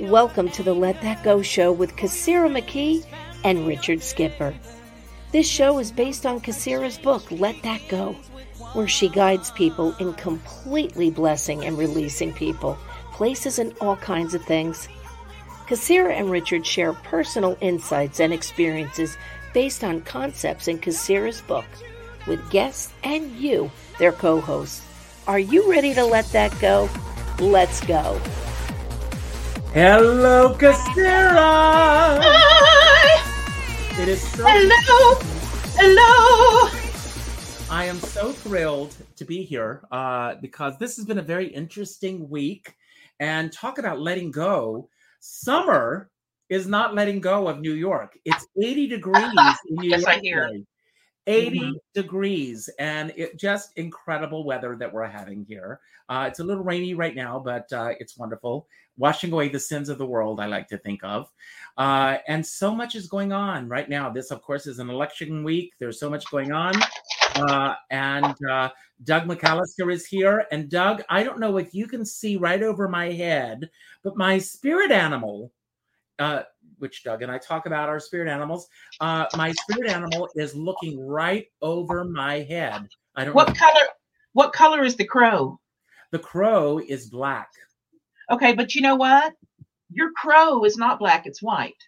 Welcome to the Let That Go show with Kassira McKee and Richard Skipper. This show is based on Kassira's book, Let That Go, where she guides people in completely blessing and releasing people, places, and all kinds of things. Kassira and Richard share personal insights and experiences based on concepts in Kassira's book with guests and you, their co hosts. Are you ready to let that go? Let's go. Hello, Kassira. Hi. It is so Hello. Hello. I am so thrilled to be here uh, because this has been a very interesting week. And talk about letting go. Summer is not letting go of New York. It's 80 degrees in New Yes, York. I hear. today. 80 Mhm. degrees and it just incredible weather that we're having here. Uh, it's a little rainy right now, but uh, it's wonderful. Washing away the sins of the world, I like to think of. Uh, and so much is going on right now. This, of course, is an election week. There's so much going on. Uh, and uh, Doug McAllister is here. And Doug, I don't know if you can see right over my head, but my spirit animal, uh, which Doug and I talk about our spirit animals, uh, my spirit animal is looking right over my head. I don't What know. color? What color is the crow? The crow is black. Okay, but you know what? Your crow is not black; it's white.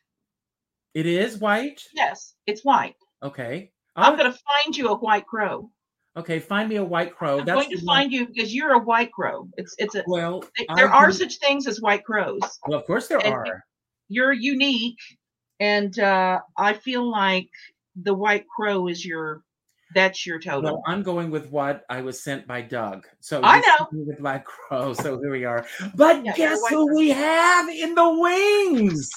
It is white. Yes, it's white. Okay. I'm Oh, going to find you a white crow. okay. Find me a white crow. I'm That's going to one- find you because you're a white crow. It's it's a Well, there I are do- such things as white crows. Well, of course there and- are. You're unique, and uh, I feel like the white crow is your that's your totem. Well, I'm going with what I was sent by Doug. So I know. The Black Crow. So here we are. But Yeah, guess who we have in the wings?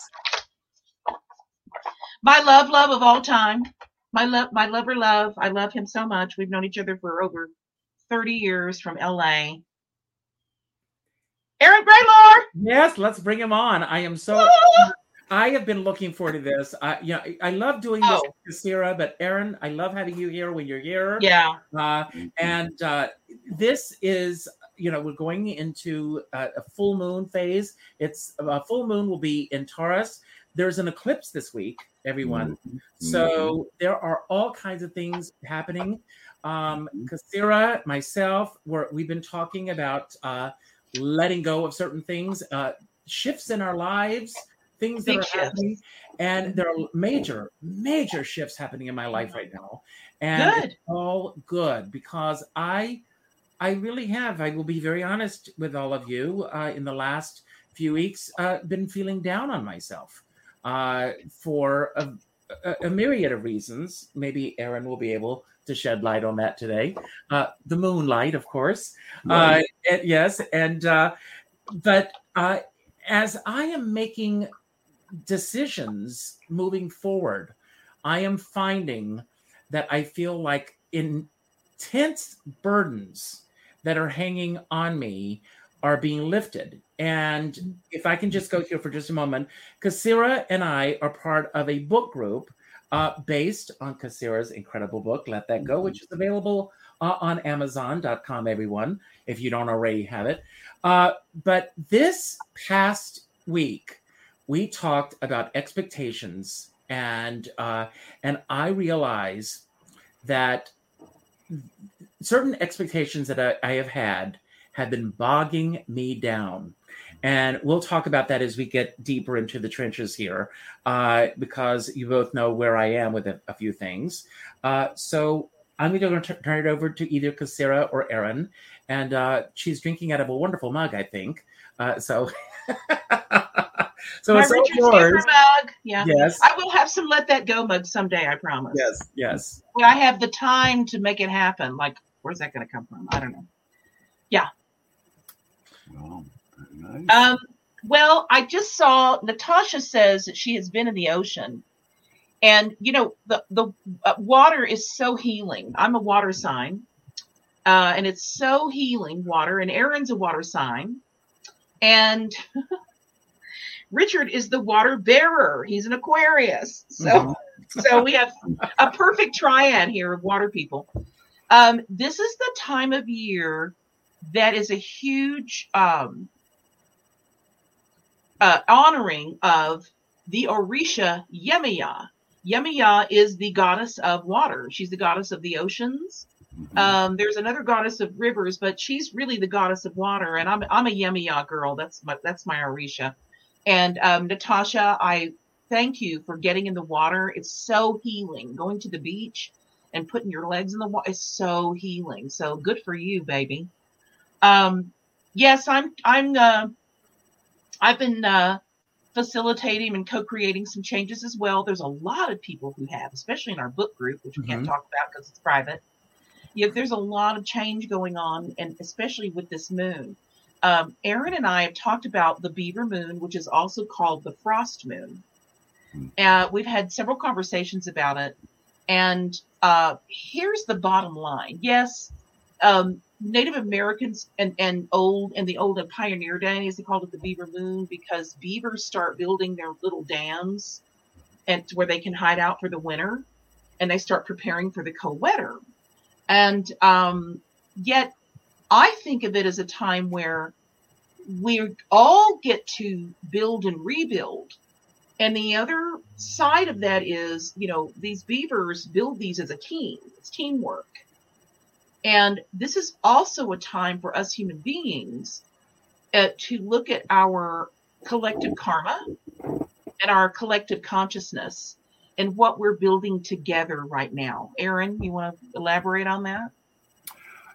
my love, love of all time. My love, my lover, love. I love him so much. We've known each other for over 30 years from LA. Erron Gralore. Yes, let's bring him on. I am so. I have been looking forward to this. I, you know, I love doing this, Oh. with Sarah. But Erron, I love having you here when you're here. Yeah. Uh, and uh, this is, you know, we're going into uh, a full moon phase. It's a full moon will be in Taurus. There's an eclipse this week, everyone. So there are all kinds of things happening. Um, Kassira, myself, we're, we've been talking about uh, letting go of certain things, uh, shifts in our lives, things that Big are shifts. happening. And there are major, major shifts happening in my life right now. And Good. it's all good because I I really have, I will be very honest with all of you, uh, in the last few weeks, uh, been feeling down on myself uh, for a, a, a myriad of reasons. Maybe Erron will be able to shed light on that today. Uh, the moonlight, of course. Uh, and- yes. And, uh, but uh, as I am making decisions moving forward, I am finding that I feel like intense burdens that are hanging on me are being lifted. And if I can just go here for just a moment, Kassira and I are part of a book group uh, based on Kassira's incredible book, Let That Go, which is available uh, on Amazon.com, everyone, if you don't already have it. Uh, but this past week, we talked about expectations, and uh, and I realize that certain expectations that I, I have had have been bogging me down. And we'll talk about that as we get deeper into the trenches here, uh, because you both know where I am with a, a few things. Uh, so I'm going to turn it over to either Kassira or Erron, and uh, she's drinking out of a wonderful mug, I think. Uh, so, so My it's all Richard Skipper yours. mug. Yeah. Yes, I will have some let that go mug someday, I promise. yes, yes. When I have the time to make it happen. Like, where's that going to come from? I don't know. Wow, very nice. Um, well, I just saw Natasha says that she has been in the ocean, and you know the the uh, water is so healing. I'm a water sign, uh, and it's so healing water. And Erron's a water sign, and Richard is the water bearer. He's an Aquarius, so Mhm. so we have a perfect triad here of water people. Um, this is the time of year that is a huge um, uh, honoring of the Orisha Yemaya. Yemaya is the goddess of water. She's the goddess of the oceans. Mhm. Um, there's another goddess of rivers, but she's really the goddess of water. And I'm I'm a Yemaya girl. That's my that's my Orisha. And um, Natasha, I thank you for getting in the water. It's so healing. Going to the beach and putting your legs in the water is so healing. So good for you, baby. Um, yes, I'm I'm uh, I've been uh, facilitating and co-creating some changes as well. There's a lot of people who have, especially in our book group, which we can't Mhm. talk about because it's private. Yeah, there's a lot of change going on, and especially with this moon. Um, Erron and I have talked about the Beaver Moon, which is also called the Frost Moon. Hmm. Uh, we've had several conversations about it, and uh, here's the bottom line: yes, um, Native Americans and, and old and the old and pioneer days, they called it the Beaver Moon because beavers start building their little dams and where they can hide out for the winter, and they start preparing for the cold weather. And um, yet, I think of it as a time where we all get to build and rebuild. And the other side of that is, you know, these beavers build these as a team. It's teamwork. And this is also a time for us human beings uh, to look at our collective karma and our collective consciousness and what we're building together right now. Erron, you want to elaborate on that?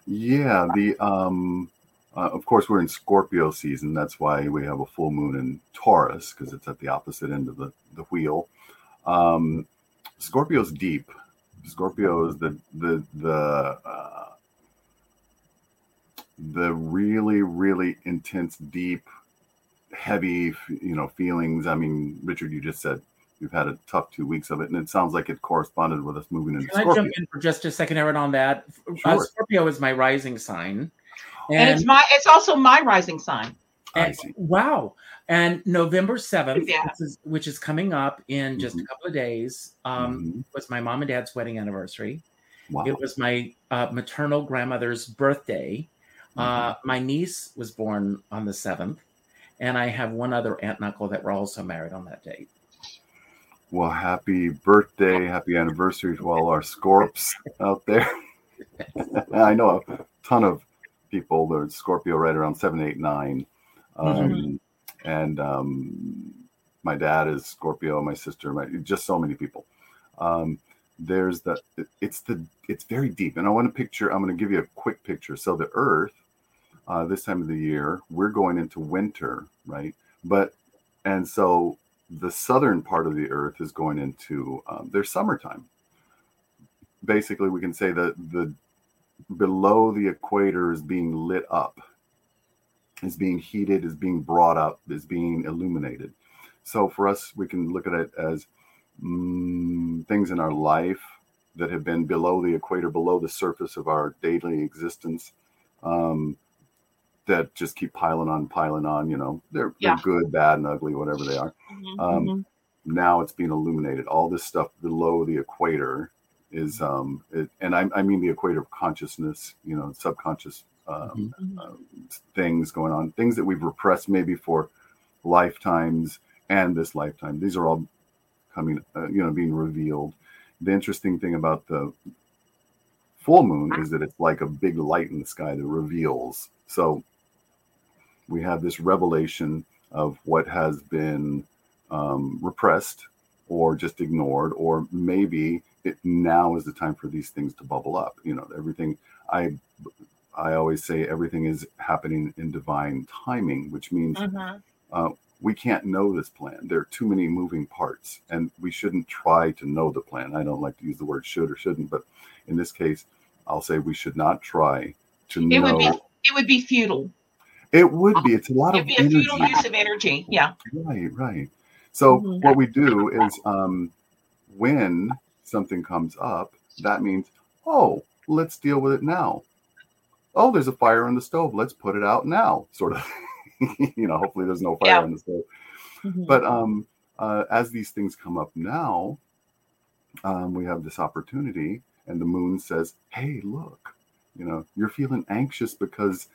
Yeah, the um, uh, of course we're in Scorpio season. That's why we have a full moon in Taurus because it's at the opposite end of the the wheel. Um, Scorpio's deep. Scorpio is the the the uh, the really really intense, deep, heavy, you know, feelings. I mean, Richard, you just said you've had a tough two weeks of it, and it sounds like it corresponded with us moving into Can I Scorpio. jump in for just a second, Erron, on that? Uh, Scorpio is my rising sign. And, it's my it's also my rising sign. And- Wow. And November 7th, Yeah. which, is, which is coming up in just a Mhm. couple of days, um, Mhm. was my mom and dad's wedding anniversary. Wow. It was my uh, maternal grandmother's birthday. Uh, Mm-hmm. my niece was born on the 7th. And I have one other aunt and uncle that were also married on that date. Well, happy birthday, happy anniversary to all our Scorps out there. I know a ton of people that are Scorpio right around seven, eight, nine. Um, And um, my dad is Scorpio, my sister, my just so many people. Um, there's the it's the it's very deep, and I want to picture. I'm going to give you a quick picture. So the Earth, uh, this time of the year, we're going into winter, right? But and so the southern part of the earth is going into um, their summertime basically we can say that the below the equator is being lit up is being heated is being brought up is being illuminated so for us we can look at it as mm, things in our life that have been below the equator below the surface of our daily existence um, that just keep piling on piling on you know they're, Yeah. they're good bad and ugly whatever they are Mhm, Um, mhm. now it's being illuminated. All this stuff below the equator is, um, it, and I, I mean the equator of consciousness, you know, subconscious um, Mhm. uh, things going on, things that we've repressed maybe for lifetimes and this lifetime. These are all coming, uh, you know, being revealed. The interesting thing about the full moon is that it's like a big light in the sky that reveals. So we have this revelation of what has been um, repressed or just ignored, or maybe it now is the time for these things to bubble up. You know, everything I I always say everything is happening in divine timing, which means Mhm. uh, we can't know this plan. There are too many moving parts, and we shouldn't try to know the plan. I don't like to use the word should or shouldn't, but in this case, I'll say we should not try to It know. would be it would be futile. it would be. It's a lot It'd of be a energy. futile use of energy. Yeah. Right, right. So Mhm. what we do is um, when something comes up, that means, oh, let's deal with it now. Oh, there's a fire on the stove. Let's put it out now. Sort of, you know. Hopefully, there's no fire Yeah. on the stove. Mhm. But um, uh, as these things come up now, um, we have this opportunity, and the moon says, "Hey, look, you know, you're feeling anxious because,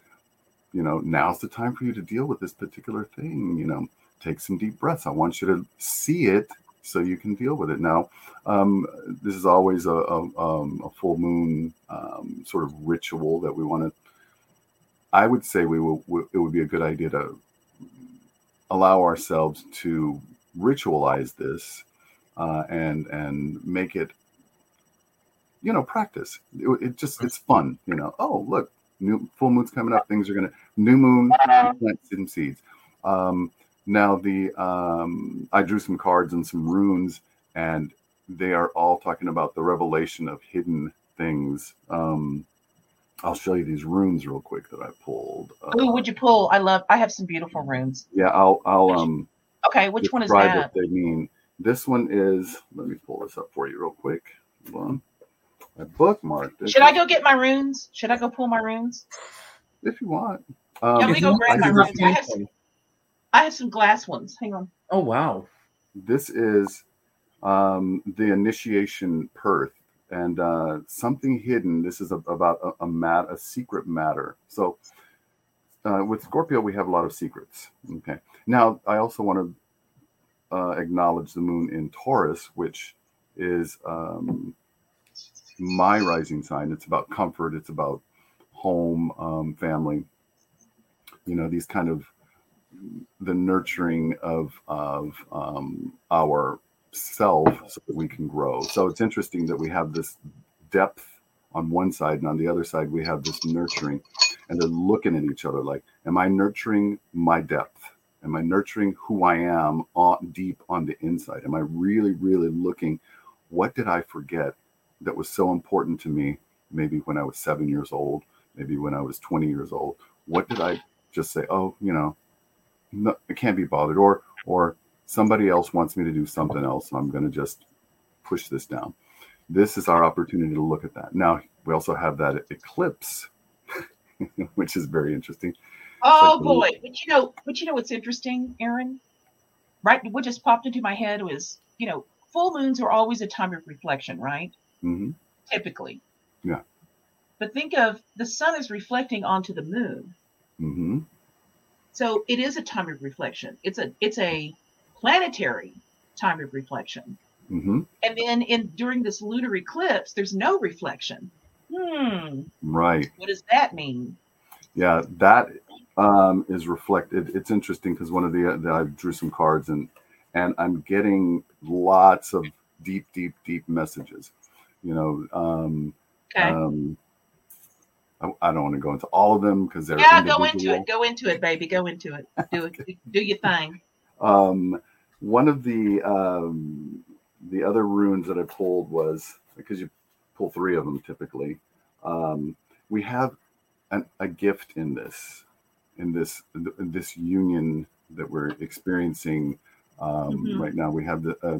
you know, now's the time for you to deal with this particular thing. You know, take some deep breaths. I want you to see it so you can deal with it. Now, um, this is always a, a, um, a full moon um, sort of ritual that we want to. I would say we will. It would be a good idea to allow ourselves to ritualize this uh, and and make it, you know, practice. It, it just it's fun. You know, oh look, new full moon's coming up. Things are gonna new moon plant some seeds. Um, now the um, I drew some cards and some runes, and they are all talking about the revelation of hidden things. Um, I'll show you these runes real quick that I pulled. Uh, Ooh, would you pull? I love. I have some beautiful runes. Yeah, I'll. I'll. Um. Okay, which one is that? What they mean. This one is. Let me pull this up for you real quick. Hold on. I bookmarked. Should I go get my runes? Should I go pull my runes? If you want. Um, yeah, let me go grab my runes. I have, some, I have some glass ones. Hang on. Oh wow. This is um, the initiation Perth and uh, something hidden. This is a, about a, a, mat, a secret matter. So uh, with Scorpio, we have a lot of secrets. Okay. Now, I also want to uh, acknowledge the moon in Taurus, which is um, my rising sign. It's about comfort. It's about home, um, family. You know, these kind of the nurturing of of um, our self so that we can grow. So it's interesting that we have this depth on one side and on the other side we have this nurturing and they're looking at each other like am I nurturing my depth? Am I nurturing who I am on deep on the inside? Am I really really looking what did I forget that was so important to me maybe when I was 7 years old, maybe when I was 20 years old? What did I just say, "Oh, you know, no, I can't be bothered," or or somebody else wants me to do something else, and I'm going to just push this down. This is our opportunity to look at that. Now, we also have that eclipse, which is very interesting. Oh like boy, but you know, but you know what's interesting, Erron? Right, what just popped into my head was, you know, full moons are always a time of reflection, right? Mm-hmm. Typically. Yeah. But think of the sun is reflecting onto the moon. Mm-hmm. So it is a time of reflection. It's a it's a planetary time of reflection. Mm-hmm. And then in during this lunar eclipse, there's no reflection. Hmm. Right. What does that mean? Yeah, that um, is reflected. It's interesting because one of the, the I drew some cards and and I'm getting lots of deep, deep, deep messages. You know, um, okay. um, I, I, don't want to go into all of them because they're yeah. Go into it. Go into it, baby. Go into it. Do it. do your thing. Um, one of the um, the other runes that I pulled was because you pull three of them typically. Um, we have an, a gift in this, in this in this union that we're experiencing um, mm-hmm. right now. We have the uh,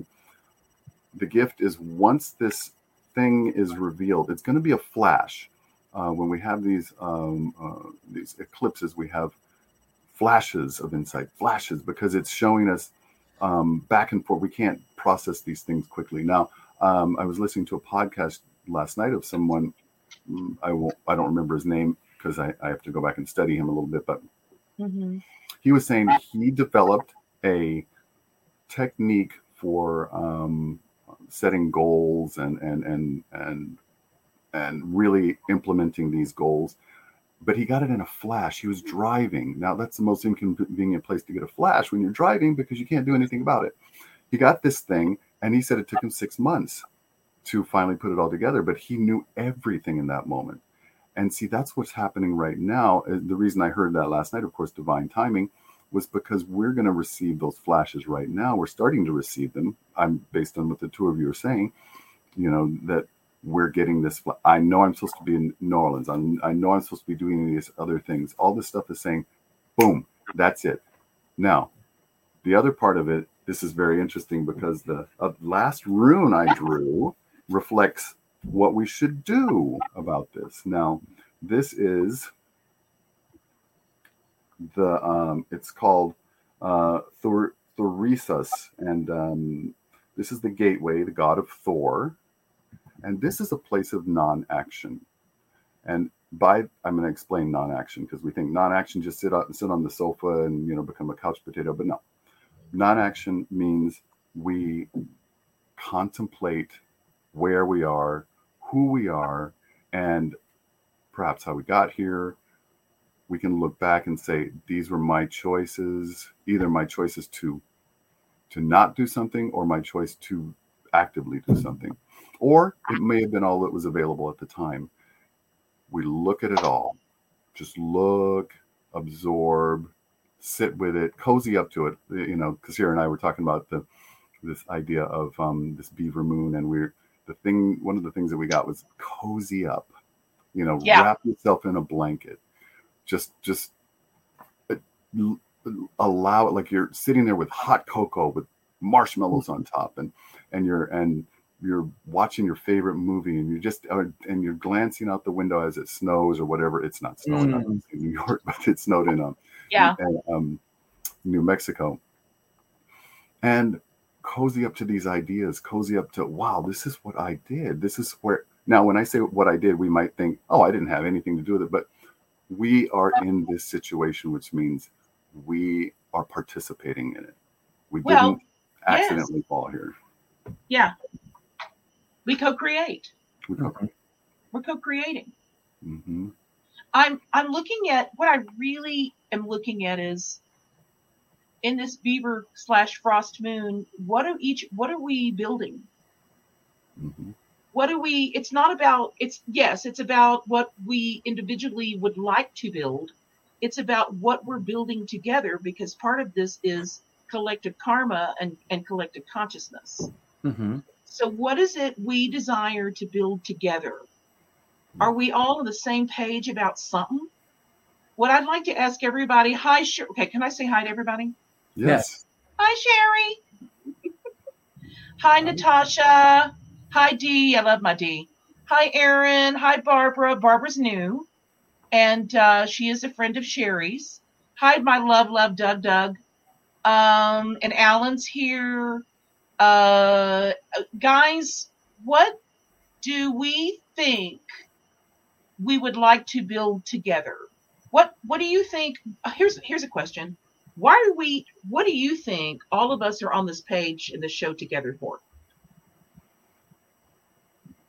the gift is once this thing is revealed, it's going to be a flash. Uh, when we have these um, uh, these eclipses, we have flashes of insight, flashes because it's showing us um, back and forth. We can't process these things quickly. Now, um, I was listening to a podcast last night of someone. Mm, I won't. I don't remember his name because I, I, have to go back and study him a little bit. But mm-hmm. he was saying he developed a technique for um, setting goals and and and and and really implementing these goals but he got it in a flash. He was driving. Now, that's the most inconvenient place to get a flash when you're driving because you can't do anything about it. He got this thing, and he said it took him six months to finally put it all together, but he knew everything in that moment. And see, that's what's happening right now. The reason I heard that last night, of course, divine timing, was because we're going to receive those flashes right now. We're starting to receive them. I'm based on what the two of you are saying, you know, that we're getting this. I know I'm supposed to be in New Orleans. I'm, I know I'm supposed to be doing these other things. All this stuff is saying, boom, that's it. Now, the other part of it, this is very interesting because the uh, last rune I drew reflects what we should do about this. Now, this is the um, it's called uh, Thor, Thurisaz, and um, this is the gateway, the god of Thor. And this is a place of non action. And by I'm going to explain non-action because we think non-action just sit out and sit on the sofa and you know become a couch potato, but no. non action means we contemplate where we are, who we are, and perhaps how we got here. We can look back and say, these were my choices, either my choices to to not do something or my choice to actively do something. Or it may have been all that was available at the time. We look at it all. Just look, absorb, sit with it, cozy up to it. You know, Kassira and I were talking about the this idea of um, this beaver moon, and we're the thing. One of the things that we got was cozy up. You know, Yeah. wrap yourself in a blanket. Just, just uh, allow it like you're sitting there with hot cocoa with marshmallows on top, and and you're and you're watching your favorite movie, and you're just uh, and you're glancing out the window as it snows or whatever. It's not snowing Mm. in New York, but it snowed in um, Yeah. and, um, New Mexico. And cozy up to these ideas, cozy up to, wow, this is what I did. This is where, now, when I say what I did, we might think, oh, I didn't have anything to do with it. But we are in this situation, which means we are participating in it. We Well, didn't accidentally fall here. Yeah. We co-create. We We're co-creating. hmm I'm I'm looking at what I really am looking at is in this beaver slash frost moon, what are each what are we building? hmm What are we it's not about it's yes, it's about what we individually would like to build. It's about what we're building together because part of this is collective karma and, and collective consciousness. Hmm So what is it we desire to build together? Are we all on the same page about something? What I'd like to ask everybody, hi, Sher- okay, can I say hi to everybody? Yes. Hi, Sherry. hi, Natasha. Hi, Dee. I love my Dee. Hi, Erin. Hi, Barbara. Barbara's new, and uh, she is a friend of Sherry's. Hi, my love, love, Doug, Doug. Um, and Alan's here. Uh, guys, what do we think we would like to build together? What What do you think? uh, Here's Here's a question. Why are we? What do you think all of us are on this page in the show together for?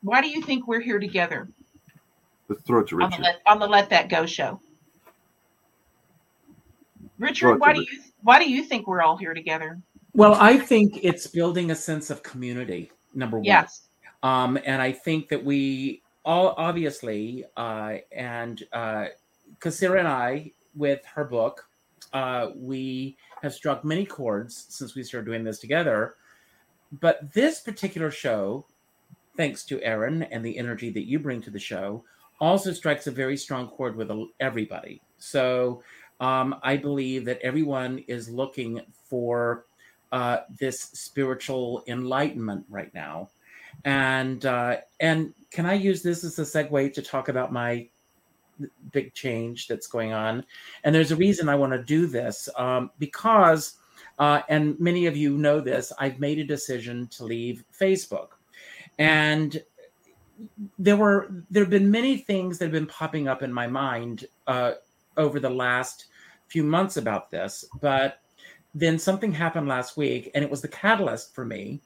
Why do you think we're here together Let's throw it to on the Richard. Let, on the Let That Go show? Richard, why do you why do you think we're all here together? Well, I think it's building a sense of community. Number one. Yes. Um, and I think that we all obviously, uh, and uh, Kassira and I, with her book, uh, we have struck many chords since we started doing this together. But this particular show, thanks to Erron and the energy that you bring to the show, also strikes a very strong chord with everybody. So um, I believe that everyone is looking for uh, this spiritual enlightenment right now and uh, and can I use this as a segue to talk about my big change that's going on? And there's a reason I want to do this um, because, uh, and many of you know this, I've made a decision to leave Facebook, and there were there have been many things that have been popping up in my mind uh, over the last few months about this, but then something happened last week, and it was the catalyst for me.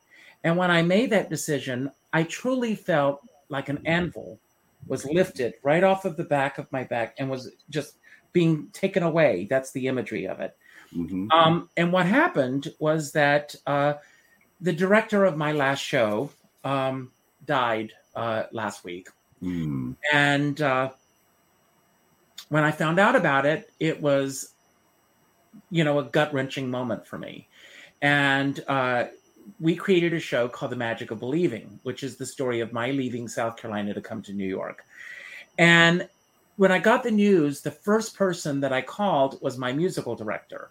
And when I made that decision, I truly felt like an anvil was lifted right off of the back of my back and was just being taken away. That's the imagery of it. hmm Um, and what happened was that uh, the director of my last show um, died uh, last week. Mm. And uh, when I found out about it, it was, you know, a gut wrenching moment for me. And uh, we created a show called The Magic of Believing, which is the story of my leaving South Carolina to come to New York. And when I got the news, the first person that I called was my musical director.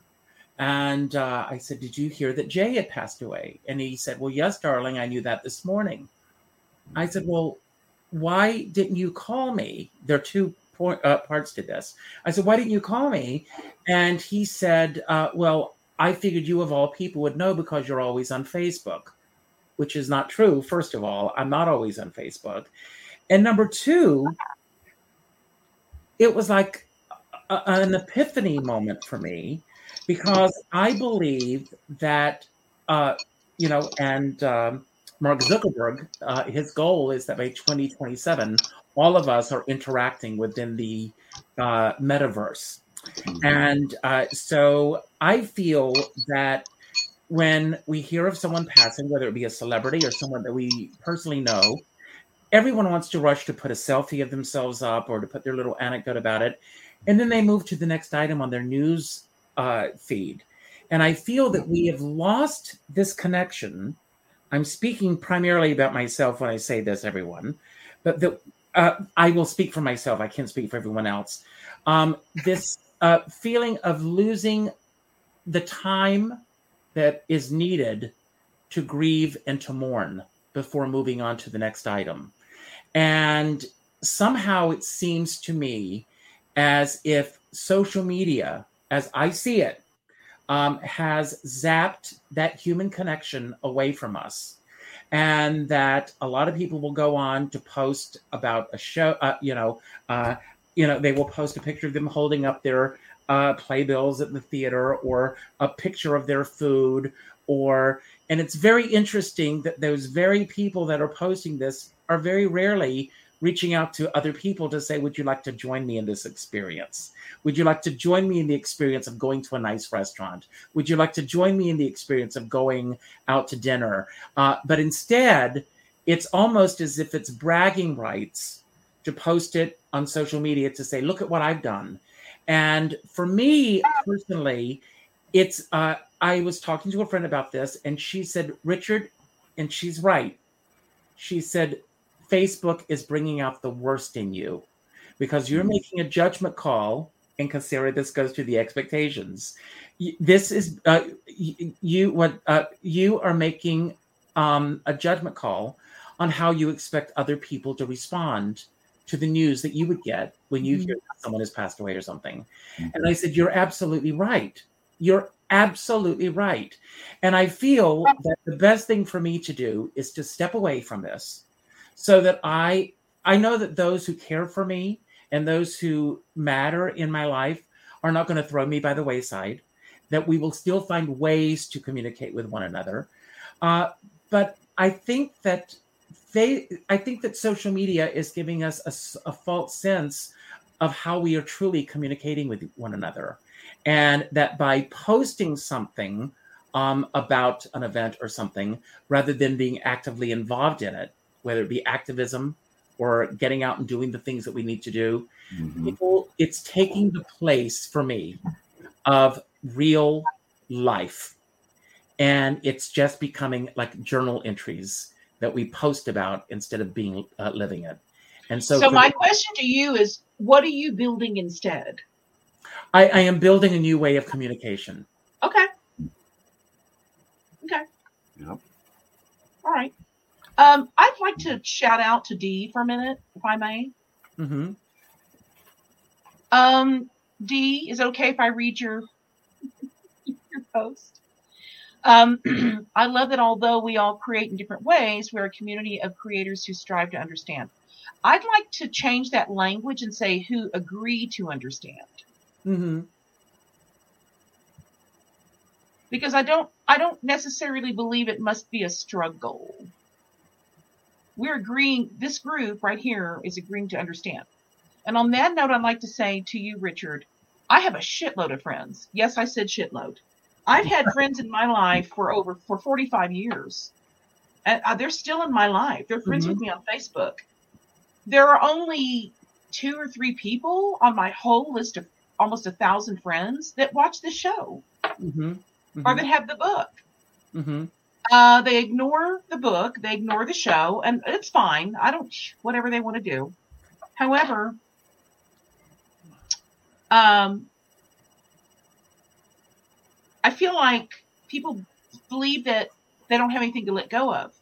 And uh, I said, Did you hear that Jay had passed away? And he said, Well, yes, darling, I knew that this morning. I said, Well, why didn't you call me? There are two point, uh, parts to this. I said, Why didn't you call me? And he said, uh, Well, I figured you, of all people, would know because you're always on Facebook, which is not true. First of all, I'm not always on Facebook. And number two, it was like a, an epiphany moment for me because I believe that, uh, you know, and um, Mark Zuckerberg, uh, his goal is that by 2027, all of us are interacting within the uh, metaverse. Mm-hmm. And uh, so I feel that when we hear of someone passing, whether it be a celebrity or someone that we personally know, everyone wants to rush to put a selfie of themselves up or to put their little anecdote about it. And then they move to the next item on their news uh, feed. And I feel that we have lost this connection. I'm speaking primarily about myself when I say this, everyone, but the, uh, I will speak for myself. I can't speak for everyone else. Um, this uh, feeling of losing the time that is needed to grieve and to mourn before moving on to the next item. And somehow it seems to me as if social media, as I see it, um, has zapped that human connection away from us. And that a lot of people will go on to post about a show, uh, you know, uh, you know, they will post a picture of them holding up their uh, playbills at the theater or a picture of their food or and it's very interesting that those very people that are posting this are very rarely reaching out to other people to say would you like to join me in this experience? Would you like to join me in the experience of going to a nice restaurant? Would you like to join me in the experience of going out to dinner? Uh, but instead it's almost as if it's bragging rights to post it on social media to say look at what i've done. And for me personally, it's uh, I was talking to a friend about this, and she said, Richard, and she's right. She said, Facebook is bringing out the worst in you because you're mm-hmm. making a judgment call. And consider this goes to the expectations. This is uh, you what uh, you are making um, a judgment call on how you expect other people to respond to the news that you would get when you mm-hmm. hear someone has passed away or something. Mm-hmm. And I said, You're absolutely right. You're absolutely right. And I feel that the best thing for me to do is to step away from this so that I I know that those who care for me and those who matter in my life are not going to throw me by the wayside, that we will still find ways to communicate with one another. Uh, but I think that they i think that social media is giving us a, a, false sense of how we are truly communicating with one another and that by posting something um, about an event or something rather than being actively involved in it whether it be activism or getting out and doing the things that we need to do mm-hmm. people it's taking the place for me of real life and it's just becoming like journal entries that we post about instead of being uh, living it. And so, so my the, question to you is, what are you building instead? I, I am building a new way of communication. Okay. Okay. Yep. All right. Um, I'd like to shout out to Dee for a minute, if I may. Mm-hmm. Um, Dee, is it okay if I read your your post? Um, I love that although we all create in different ways, we're a community of creators who strive to understand. I'd like to change that language and say who agree to understand. Mm-hmm. Because I don't, I don't necessarily believe it must be a struggle. We're agreeing. This group right here is agreeing to understand. And on that note, I'd like to say to you, Richard, I have a shitload of friends. Yes, I said shitload. I've had friends in my life for over for 45 years. And uh, they're still in my life. They're friends mm-hmm. with me on Facebook. There are only two or three people on my whole list of almost a thousand friends that watch the show mm-hmm. Mm-hmm. or that have the book. Uh, they ignore the book, they ignore the show, and it's fine. I don't, whatever they want to do. However, um, I feel like people believe that they don't have anything to let go of.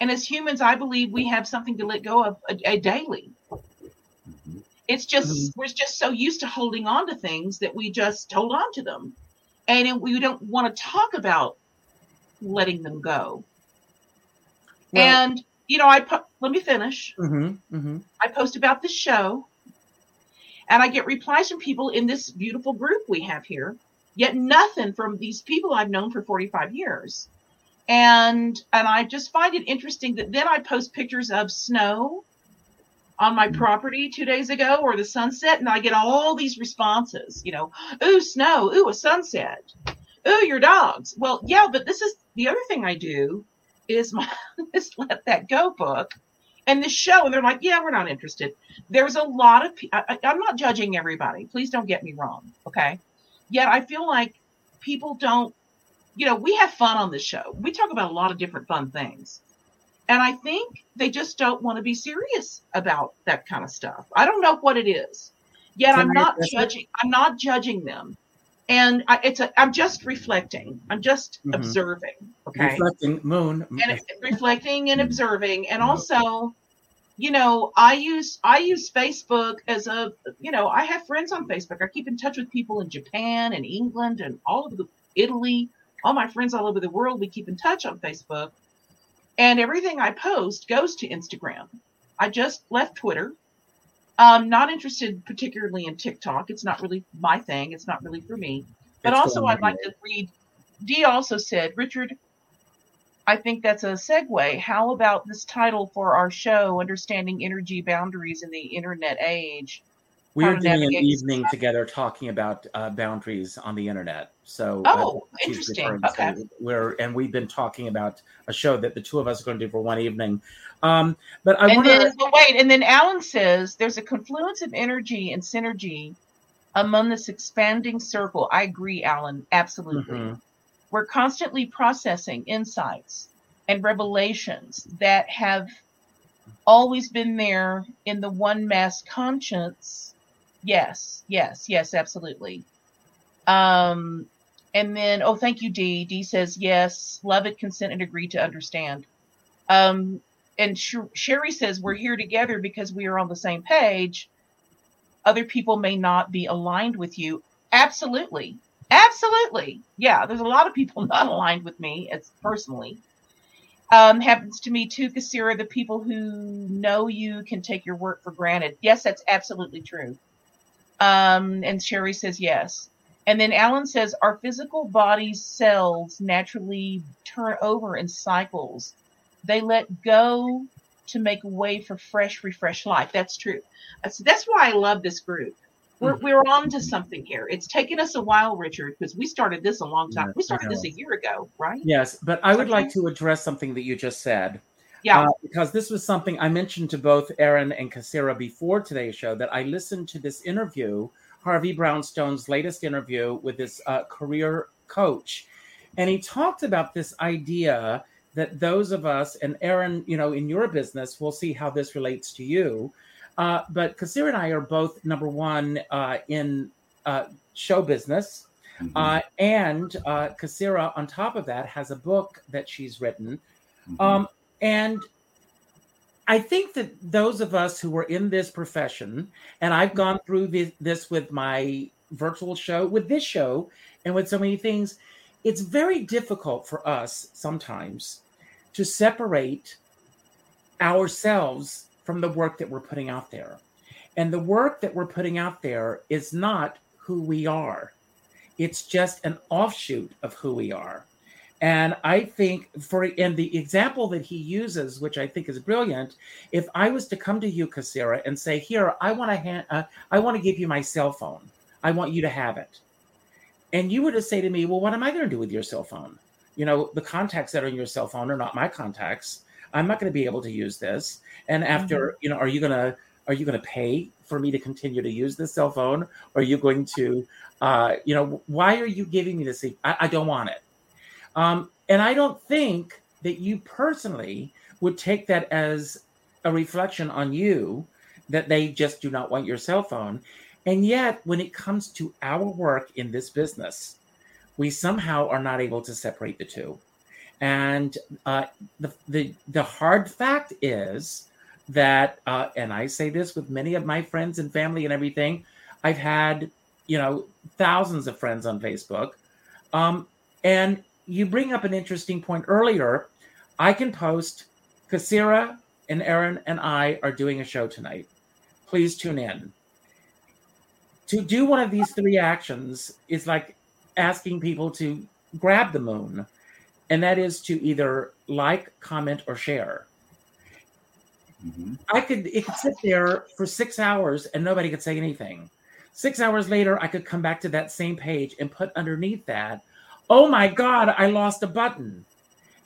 And as humans, I believe we have something to let go of a, a daily. Mm-hmm. It's just mm-hmm. we're just so used to holding on to things that we just hold on to them, and we don't want to talk about letting them go. Well, and you know, I po- let me finish. Mm-hmm, mm-hmm. I post about this show, And I get replies from people in this beautiful group we have here, yet nothing from these people I've known for 45 years. And and I just find it interesting that then I post pictures of snow on my Mm. property two days ago or the sunset, and I get all these responses, you know, ooh, snow, ooh, a sunset, ooh, your dogs. Well, yeah, but this is the other thing I do is my is let that go book and this show, and they're like, yeah, we're not interested. There's a lot of I, I- I'm not judging everybody. Please don't get me wrong, okay? Yet I feel like people don't, you know, we have fun on this show. We talk about a lot of different fun things. And I think they just don't want to be serious about that kind of stuff. I don't know what it is. Yet Can I'm not address it? judging. I'm not judging them. And I, it's a. I'm just reflecting. I'm just Mhm. observing. Okay Reflecting moon. and reflecting and Mhm. observing and also you know i use i use facebook as a you know i have friends on facebook i keep in touch with people in japan and england and all over the italy all my friends all over the world we keep in touch on facebook and everything i post goes to instagram. I just left twitter. I'm not interested particularly in tiktok. It's not really my thing. It's not really for me. But It's also i'd like to read dee also said richard I think that's a segue. How about this title for our show, Understanding Energy Boundaries in the Internet Age? We are doing an evening together talking about uh, boundaries on the internet. So, uh, Oh, she's interesting. Okay. We're and we've been talking about a show that the two of us are going to do for one evening. Um, but I want to but wait, and then Alan says there's a confluence of energy and synergy among this expanding circle. I agree, Alan, absolutely. Mhm. We're constantly processing insights and revelations that have always been there in the one mass conscience. Yes, yes, yes, absolutely. Um, and then, oh, thank you, Dee. Dee says, yes, love it, consent, and agree to understand. Um, and Sh- Sherry says, we're here together because we are on the same page. Other people may not be aligned with you. Absolutely. Absolutely. Yeah, there's a lot of people not aligned with me as personally. Um, happens to me too, Kassira. The people who know you can take your work for granted. Yes, that's absolutely true. Um, and Sherry says yes. And then Alan says our physical body's cells naturally turn over in cycles. They let go to make way for fresh, refreshed life. That's true. That's, that's why I love this group. We're, Mhm. we're on to something here. It's taken us a while, Richard, because we started this a long time. Yes, we started this a year ago, right? Yes, but I would Okay. like to address something that you just said. Yeah. Uh, because this was something I mentioned to both Erron and Kassira before today's show that I listened to this interview, Harvey Brownstone's latest interview with this uh, career coach. And he talked about this idea that those of us, and Erron, you know, in your business, we'll see how this relates to you. Uh, but Kassira and I are both number one uh, in uh, show business. Mhm. Uh, and uh, Kassira, on top of that, has a book that she's written. Mhm. Um, and I think that those of us who are in this profession, and I've mm-hmm. gone through this, this with my virtual show, with this show, and with so many things, it's very difficult for us sometimes to separate ourselves from the work that we're putting out there. And the work that we're putting out there is not who we are, it's just an offshoot of who we are. And I think for and the example that he uses, which I think is brilliant, if I was to come to you, Kassira, and say, "Here, I want to hand, uh, I want to give you my cell phone. I want you to have it," and you were to say to me, "Well, what am I going to do with your cell phone? You know, the contacts that are in your cell phone are not my contacts. I'm not going to be able to use this. And after, you know, are you going to are you going to pay for me to continue to use this cell phone? Or are you going to, uh, you know, why are you giving me this? I, I don't want it." Um, and I don't think that you personally would take that as a reflection on you that they just do not want your cell phone. And yet, when it comes to our work in this business, we somehow are not able to separate the two. And uh, the, the the hard fact is that, uh, and I say this with many of my friends and family and everything, I've had you know thousands of friends on Facebook, um, and you bring up an interesting point earlier. I can post Kassira and Erron and I are doing a show tonight. Please tune in. to do one of these three actions is like asking people to grab the moon, and that is to either like, comment, or share. Mm-hmm. I could it could sit there for six hours and nobody could say anything. Six hours later, I could come back to that same page and put underneath that, "Oh my God, I lost a button."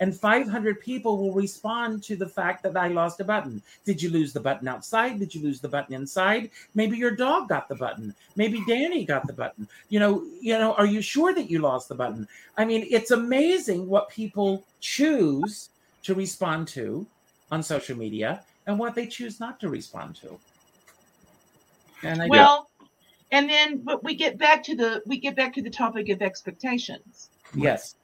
and 500 people will respond to the fact that I lost a button. Did you lose the button outside? Did you lose the button inside? Maybe your dog got the button. Maybe Danny got the button. You know, you know, are you sure that you lost the button? I mean, it's amazing what people choose to respond to on social media and what they choose not to respond to. And I well, and then but we get back to the we get back to the topic of expectations. Yes.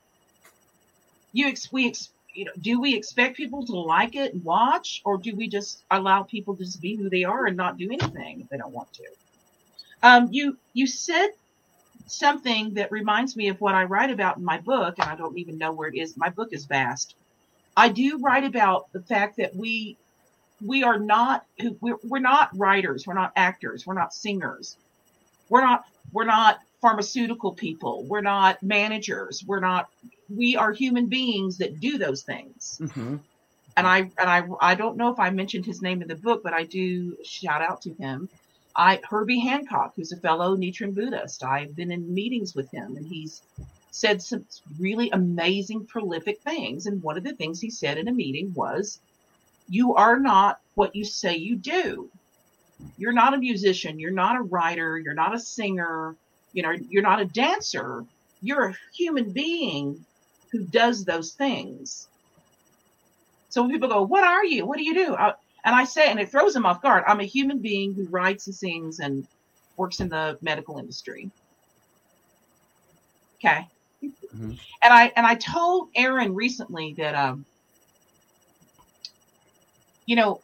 You ex- we ex- you know do we expect people to like it and watch or do we just allow people to just be who they are and not do anything if they don't want to? Um, you you said something that reminds me of what i write about in my book and i don't even know where it is. My book is vast. I do write about the fact that we we are not we're, we're not writers. We're not actors. We're not singers we're not we're not pharmaceutical people we're not managers we're not we are human beings that do those things. Mm-hmm. And I and I I don't know if I mentioned his name in the book, but I do shout out to him. I Herbie Hancock, who's a fellow Nichiren Buddhist. I've been in meetings with him, and he's said some really amazing, prolific things. And one of the things he said in a meeting was, "You are not what you say you do. You're not a musician. You're not a writer. You're not a singer. You know, you're not a dancer. You're a human being who does those things. So when people go, What are you? What do you do? I, and I say, and it throws them off guard, I'm a human being who writes and sings and works in the medical industry. Okay. Mm-hmm. And I and I told Erron recently that um you know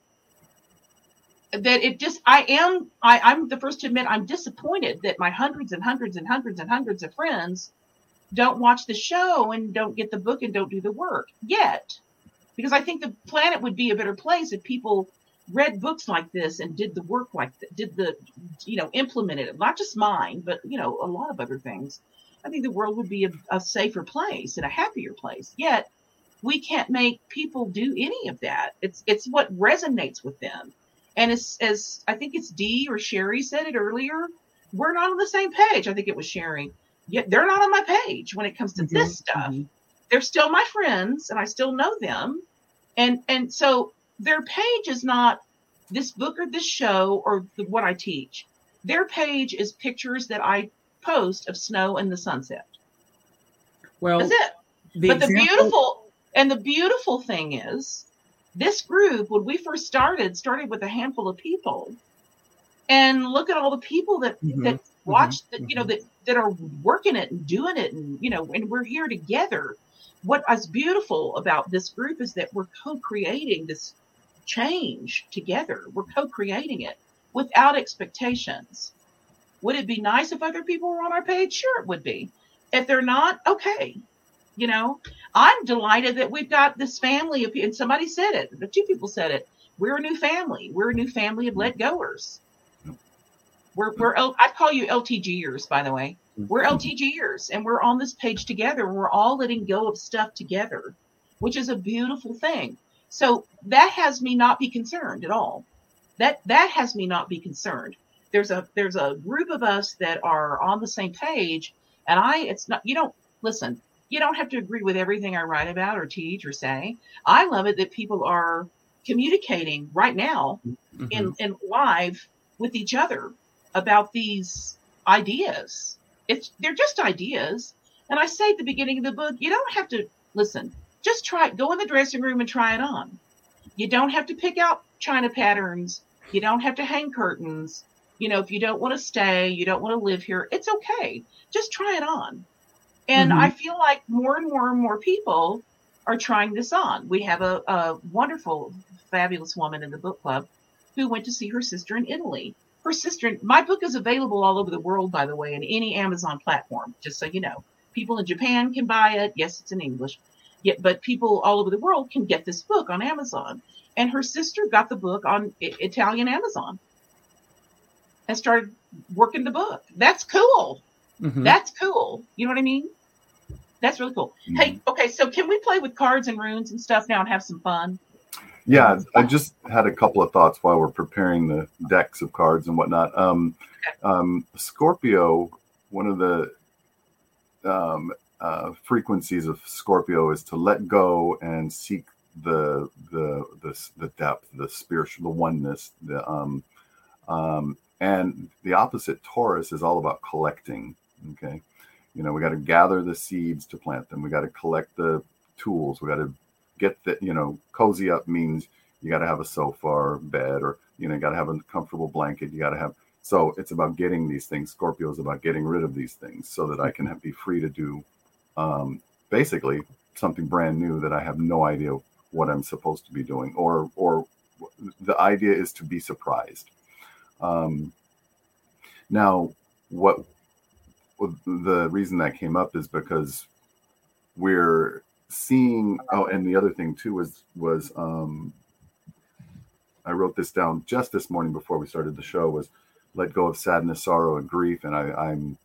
that it just I am I, I'm the first to admit I'm disappointed that my hundreds and hundreds and hundreds and hundreds of friends don't watch the show and don't get the book and don't do the work yet. Because I think the planet would be a better place if people read books like this and did the work like did the, you know, implemented it, not just mine, but, you know, a lot of other things. I think the world would be a, a safer place and a happier place. Yet we can't make people do any of that. It's, it's what resonates with them. And as, as I think it's Dee or Sherry said it earlier, we're not on the same page. I think it was Sherry yet they're not on my page when it comes to mm-hmm, this stuff. Mm-hmm. They're still my friends and I still know them. And and so their page is not this book or this show or the, what I teach. Their page is pictures that I post of snow and the sunset. Well, that's it. But example- the beautiful and the beautiful thing is this group when we first started started with a handful of people. And look at all the people that mm-hmm. that watch mm-hmm. that you know mm-hmm. that that are working it and doing it and you know and we're here together. What is beautiful about this group is that we're co-creating this change together. We're co-creating it without expectations. Would it be nice if other people were on our page? Sure it would be. If they're not okay you know i'm delighted that we've got this family of and somebody said it the two people said it we're a new family we're a new family of let goers we're, we're I call you LTGers, by the way. We're mm-hmm. LTGers, and we're on this page together. We're all letting go of stuff together, which is a beautiful thing. So that has me not be concerned at all. That that has me not be concerned. There's a there's a group of us that are on the same page, and I it's not you don't listen. You don't have to agree with everything I write about or teach or say. I love it that people are communicating right now mm-hmm. in in live with each other about these ideas. It's they're just ideas. And I say at the beginning of the book, you don't have to listen. Just try it. Go in the dressing room and try it on. You don't have to pick out china patterns. You don't have to hang curtains. You know, if you don't want to stay, you don't want to live here, it's okay. Just try it on. And mm-hmm. I feel like more and more and more people are trying this on. We have a, a wonderful, fabulous woman in the book club who went to see her sister in Italy her sister, my book is available all over the world, by the way, in any Amazon platform, just so you know. People in Japan can buy it. Yes, it's in English. Yet, but people all over the world can get this book on Amazon. And her sister got the book on I- Italian Amazon. and started working the book. That's cool. Mhm. That's cool. You know what I mean? That's really cool. Mm-hmm. Hey, okay, so can we play with cards and runes and stuff now and have some fun? Yeah, I just had a couple of thoughts while we're preparing the decks of cards and whatnot. Um, um, Scorpio, one of the um, uh, frequencies of Scorpio is to let go and seek the the the, the depth, the spiritual, the oneness. The um, um, and the opposite, Taurus, is all about collecting. Okay, you know, we got to gather the seeds to plant them. We got to collect the tools. We got to get the you know cozy up means you got to have a sofa or bed or you know you got to have a comfortable blanket you got to have so it's about getting these things scorpio is about getting rid of these things so that i can have, be free to do um, basically something brand new that i have no idea what i'm supposed to be doing or or the idea is to be surprised um, now what the reason that came up is because we're seeing oh and the other thing too was was um i wrote this down just this morning before we started the show was let go of sadness sorrow and grief and i i'm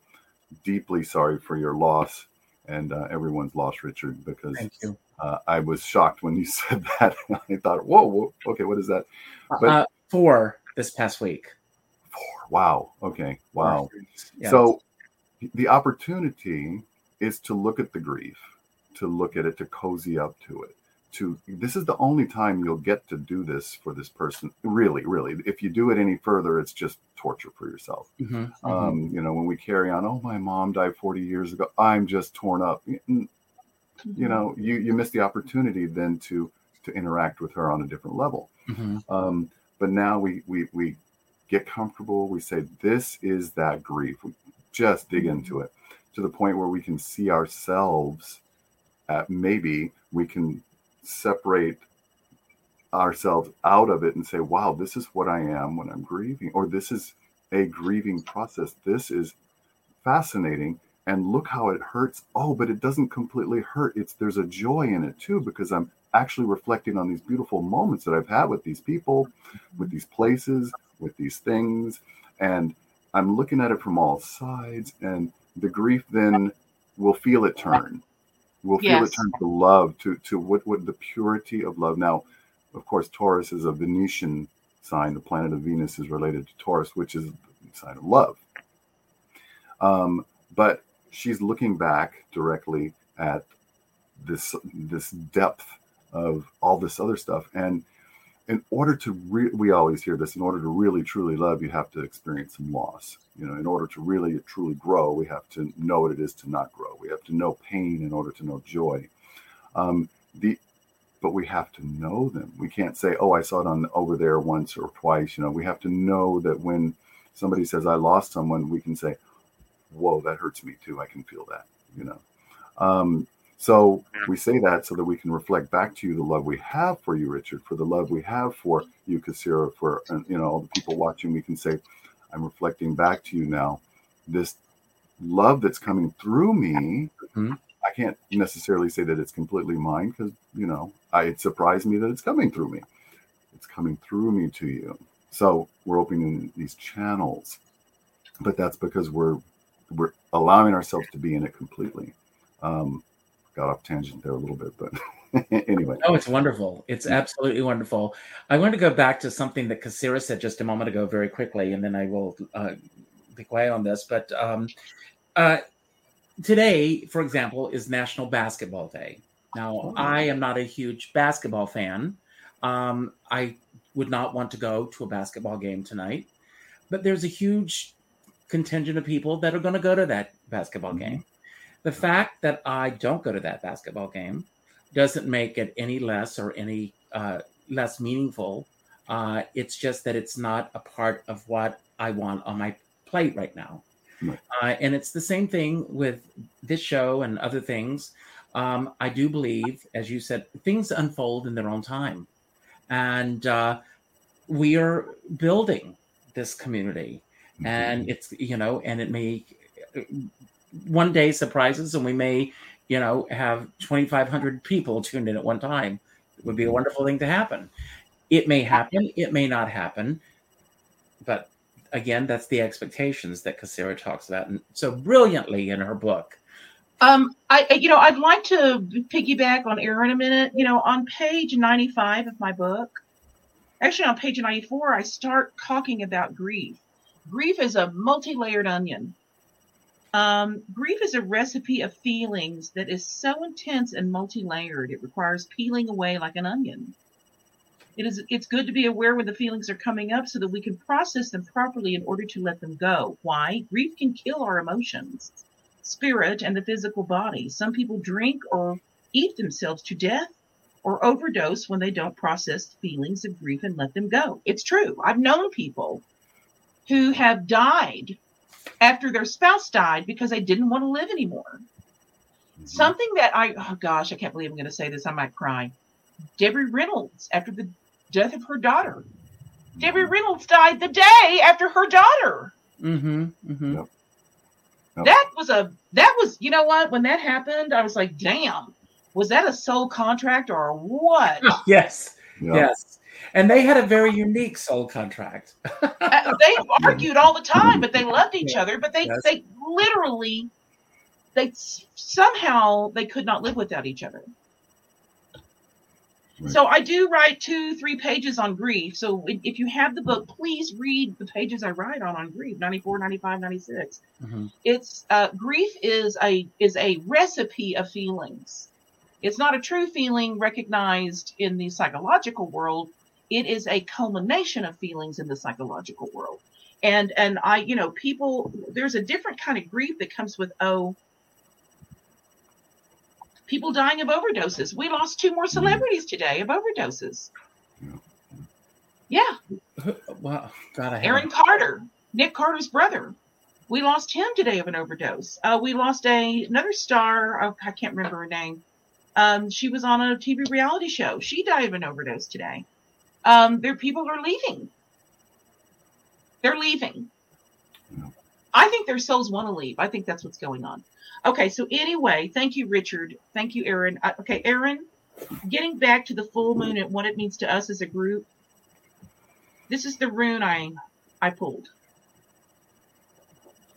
deeply sorry for your loss and uh, everyone's lost richard because Thank you. uh, i was shocked when you said that i thought whoa, whoa okay what is that But- uh, four this past week. wow okay wow. So the opportunity is to look at the grief, to look at it, to cozy up to it. To this is the only time you'll get to do this for this person. Really, really. If you do it any further, it's just torture for yourself. Mhm, mhm. Um, you know, when we carry on, oh, my mom died 40 years ago. I'm just torn up. You know, you you miss the opportunity then to to interact with her on a different level. Mhm. Um, but now we we we get comfortable. We say this is that grief. We just dig into it to the point where we can see ourselves. At maybe we can separate ourselves out of it and say, "Wow, this is what I am when I'm grieving," or "This is a grieving process. This is fascinating." And look how it hurts. Oh, but it doesn't completely hurt. It's there's a joy in it too because I'm actually reflecting on these beautiful moments that I've had with these people, with these places, with these things. And I'm looking at it from all sides. And the grief then will feel it turn. We'll feel Yes. it turn to love, to to what what the purity of love. Now, of course, Taurus is a Venetian sign. The planet of Venus is related to Taurus, which is the sign of love. Um, but she's looking back directly at this this depth of all this other stuff and in order to re- we always hear this in order to really truly love you have to experience some loss. You know in order to really truly grow we have to know what it is to not grow. We have to know pain in order to know joy. Um, the but we have to know them. We can't say oh i saw it on over there once or twice you know. We have to know that when somebody says i lost someone we can say whoa that hurts me too. I can feel that you know. Um, so we say that so that we can reflect back to you the love we have for you, Richard, for the love we have for you, Kassira, for you know all the people watching. We can say, I'm reflecting back to you now. This love that's coming through me. Mhm. I can't necessarily say that it's completely mine because you know I, it surprised me that it's coming through me. It's coming through me to you. So we're opening these channels, but that's because we're we're allowing ourselves to be in it completely. Um, got off tangent there a little bit, but anyway. Oh, it's wonderful. It's absolutely wonderful. I want to go back to something that Kassira said just a moment ago, very quickly, and then I will uh, be quiet on this. But um, uh, today, for example, is National Basketball Day. Now, I am not a huge basketball fan. Um, I would not want to go to a basketball game tonight, but there's a huge contingent of people that are going to go to that basketball Mhm. game. The fact that I don't go to that basketball game doesn't make it any less or any uh, less meaningful. Uh, it's just that it's not a part of what I want on my plate right now. Right. Uh, and it's the same thing with this show and other things. Um, I do believe, as you said, things unfold in their own time. And uh, we are building this community. And it's, you know, and it may one day surprises and we may you know have 2500 people tuned in at one time it would be a wonderful thing to happen it may happen it may not happen but again, that's the expectations that Kassira talks about and so brilliantly in her book. Um, I, you know, I'd like to piggyback on Erron a minute. You know, on page 95 of my book, actually on page 94, I start talking about grief. Grief is a multi-layered onion. Um, grief is a recipe of feelings that is so intense and multi-layered. It requires peeling away like an onion. It is it's good to be aware when the feelings are coming up so that we can process them properly in order to let them go. Why? Grief can kill our emotions, spirit, and the physical body. Some people drink or eat themselves to death or overdose when they don't process feelings of grief and let them go. It's true. I've known people who have died after their spouse died because they didn't want to live anymore. Mm-hmm. Something that I, oh gosh, I can't believe I'm going to say this. I might cry. Debbie Reynolds, after the death of her daughter. Debbie Reynolds died the day after her daughter. Mm-hmm. mm-hmm. Yep. Yep. That was a that was you know what when that happened I was like damn was that a soul contract or what? yes, yep. yes. And they had a very unique soul contract. uh, they argued all the time, but they loved each yeah. other. But they yes. they literally they somehow they could not live without each other. So I do write two, three pages on grief. So if you have the book, please read the pages I write on on grief, 94, 95, 96. Mm-hmm. It's uh, grief is a is a recipe of feelings. It's not a true feeling recognized in the psychological world. It is a culmination of feelings in the psychological world. And and I, you know, people there's a different kind of grief that comes with oh, people dying of overdoses. We lost two more mm-hmm. celebrities today of overdoses. Yeah. Wow. God, I Aaron Carter, Nick Carter's brother. We lost him today of an overdose. Uh, we lost a another star. Oh, I can't remember her name. Um, she was on a TV reality show. She died of an overdose today. Um, there, people are leaving. They're leaving. I think their souls want to leave. I think that's what's going on. Okay, so anyway, thank you, Richard. Thank you, Erron. Uh, okay, Erron, getting back to the full moon and what it means to us as a group. This is the rune I I pulled.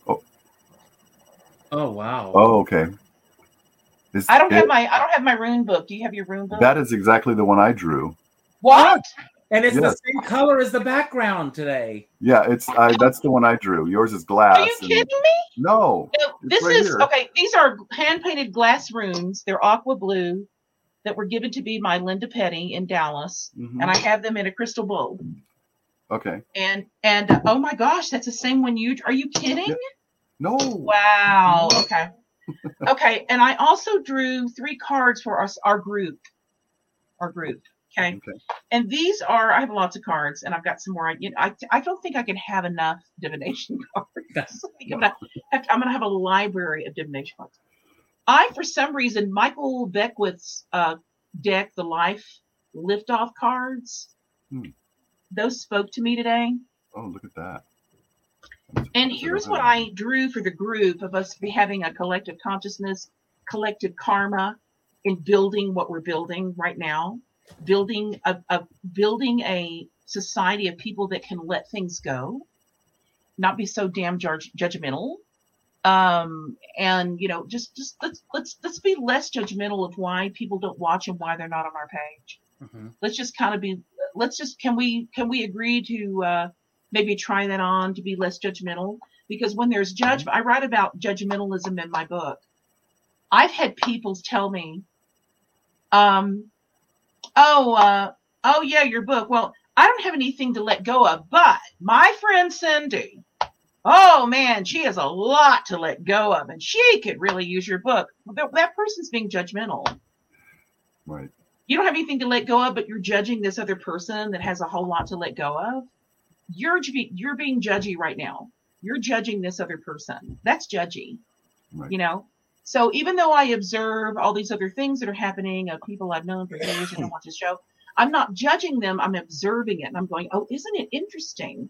Oh. Oh wow. Oh okay. Is I don't it, have my I don't have my rune book. Do you have your rune book? That is exactly the one I drew. What? And it's yes. the same color as the background today. Yeah, it's uh, that's the one I drew. Yours is glass. Are you kidding me? No. no this right is here. okay. These are hand painted glass runes. They're aqua blue that were given to me by Linda Petty in Dallas, mm-hmm. and I have them in a crystal bowl. Okay. And and uh, oh my gosh, that's the same one you. Are you kidding? Yeah. No. Wow. Okay. okay. And I also drew three cards for us, our group. Our group. Okay? okay. And these are, I have lots of cards and I've got some more. You know, I, I don't think I can have enough divination cards. I'm going to have, I'm gonna have a library of divination cards. I, for some reason, Michael Beckwith's uh, deck, the Life Liftoff cards, hmm. those spoke to me today. Oh, look at that. and here's what I drew for the group of us be having a collective consciousness, collective karma in building what we're building right now building a, a building a society of people that can let things go, not be so damn judge, judgmental, um, and you know, just just let's let's let's be less judgmental of why people don't watch and why they're not on our page. Mm-hmm. Let's just kind of be. Let's just can we can we agree to uh, maybe try that on to be less judgmental because when there's judgment, mm-hmm. I write about judgmentalism in my book. I've had people tell me, um, oh, uh, oh yeah, your book. Well, I don't have anything to let go of, but my friend Cindy, oh man, she has a lot to let go of, and she could really use your book. That, that person's being judgmental. Right. You don't have anything to let go of, but you're judging this other person that has a whole lot to let go of. You're you're being judgy right now. You're judging this other person. That's judgy. Right. You know, so even though I observe all these other things that are happening of people I've known for years and I watch the show, I'm not judging them. I'm observing it and I'm going, oh, isn't it interesting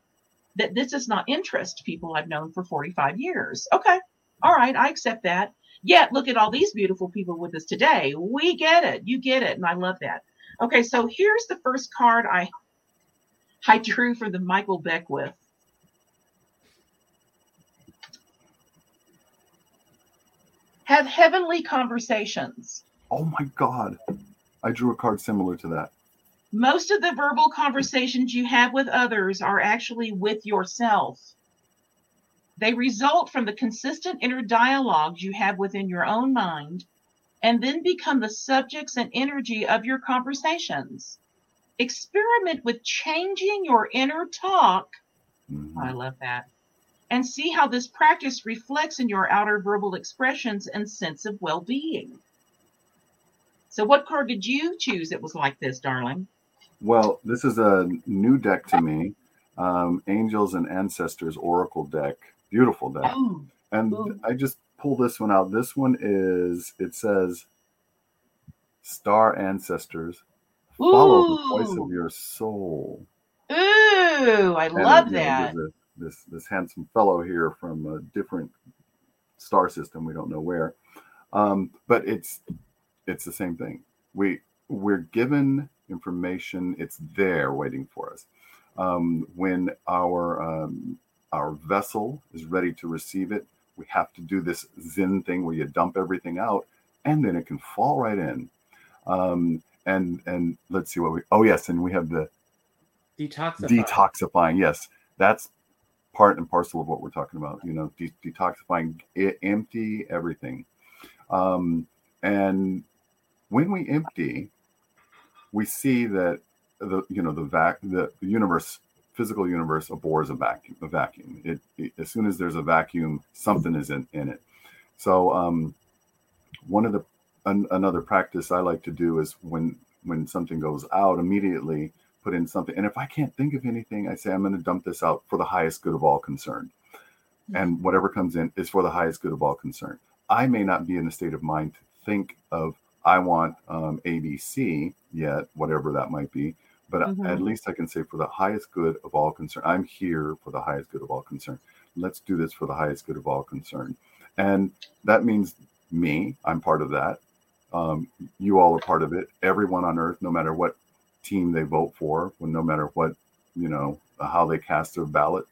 that this does not interest people I've known for 45 years? Okay. All right. I accept that. Yet look at all these beautiful people with us today. We get it. You get it. And I love that. Okay. So here's the first card I, I drew for the Michael Beckwith have heavenly conversations. Oh my God. I drew a card similar to that. Most of the verbal conversations you have with others are actually with yourself. They result from the consistent inner dialogues you have within your own mind and then become the subjects and energy of your conversations. Experiment with changing your inner talk. Mhm. I love that. And see how this practice reflects in your outer verbal expressions and sense of well being. So, what card did you choose that was like this, darling? Well, this is a new deck to me. Um, Angels and Ancestors Oracle deck. Beautiful deck. Oh, And Ooh. I just pulled this one out. This one is, it says, Star Ancestors. Follow the voice of your soul. ooh, I And, love that. This this handsome fellow here from a different star system. We don't know where, um, but it's it's the same thing. We we're given information. It's there waiting for us. Um, when our um, our vessel is ready to receive it, we have to do this Zen thing where you dump everything out, and then it can fall right in. Um, and and let's see what we. Oh yes, and we have the Detoxify. detoxifying yes that's part and parcel of what we're talking about you know de- detoxifying e- empty everything. Um, and when we empty we see that the you know the vac the universe physical universe abhors a vacuum a vacuum. It, it- as soon as there's a vacuum something is in, in it. So um, one of the an, another practice i like to do is when when something goes out immediately put in something. And if I can't think of anything, I say I'm going to dump this out for the highest good of all concerned. And whatever comes in is for the highest good of all concerned. I may not be in a state of mind to think of I want um, ABC yet, whatever that might be. But Mhm. at least I can say for the highest good of all concern. I'm here for the highest good of all concern. Let's do this for the highest good of all concern. And that means me. I'm part of that. Um, you all are part of it. Everyone on earth, no matter what team they vote for, when no matter what, you know, how they cast their ballot,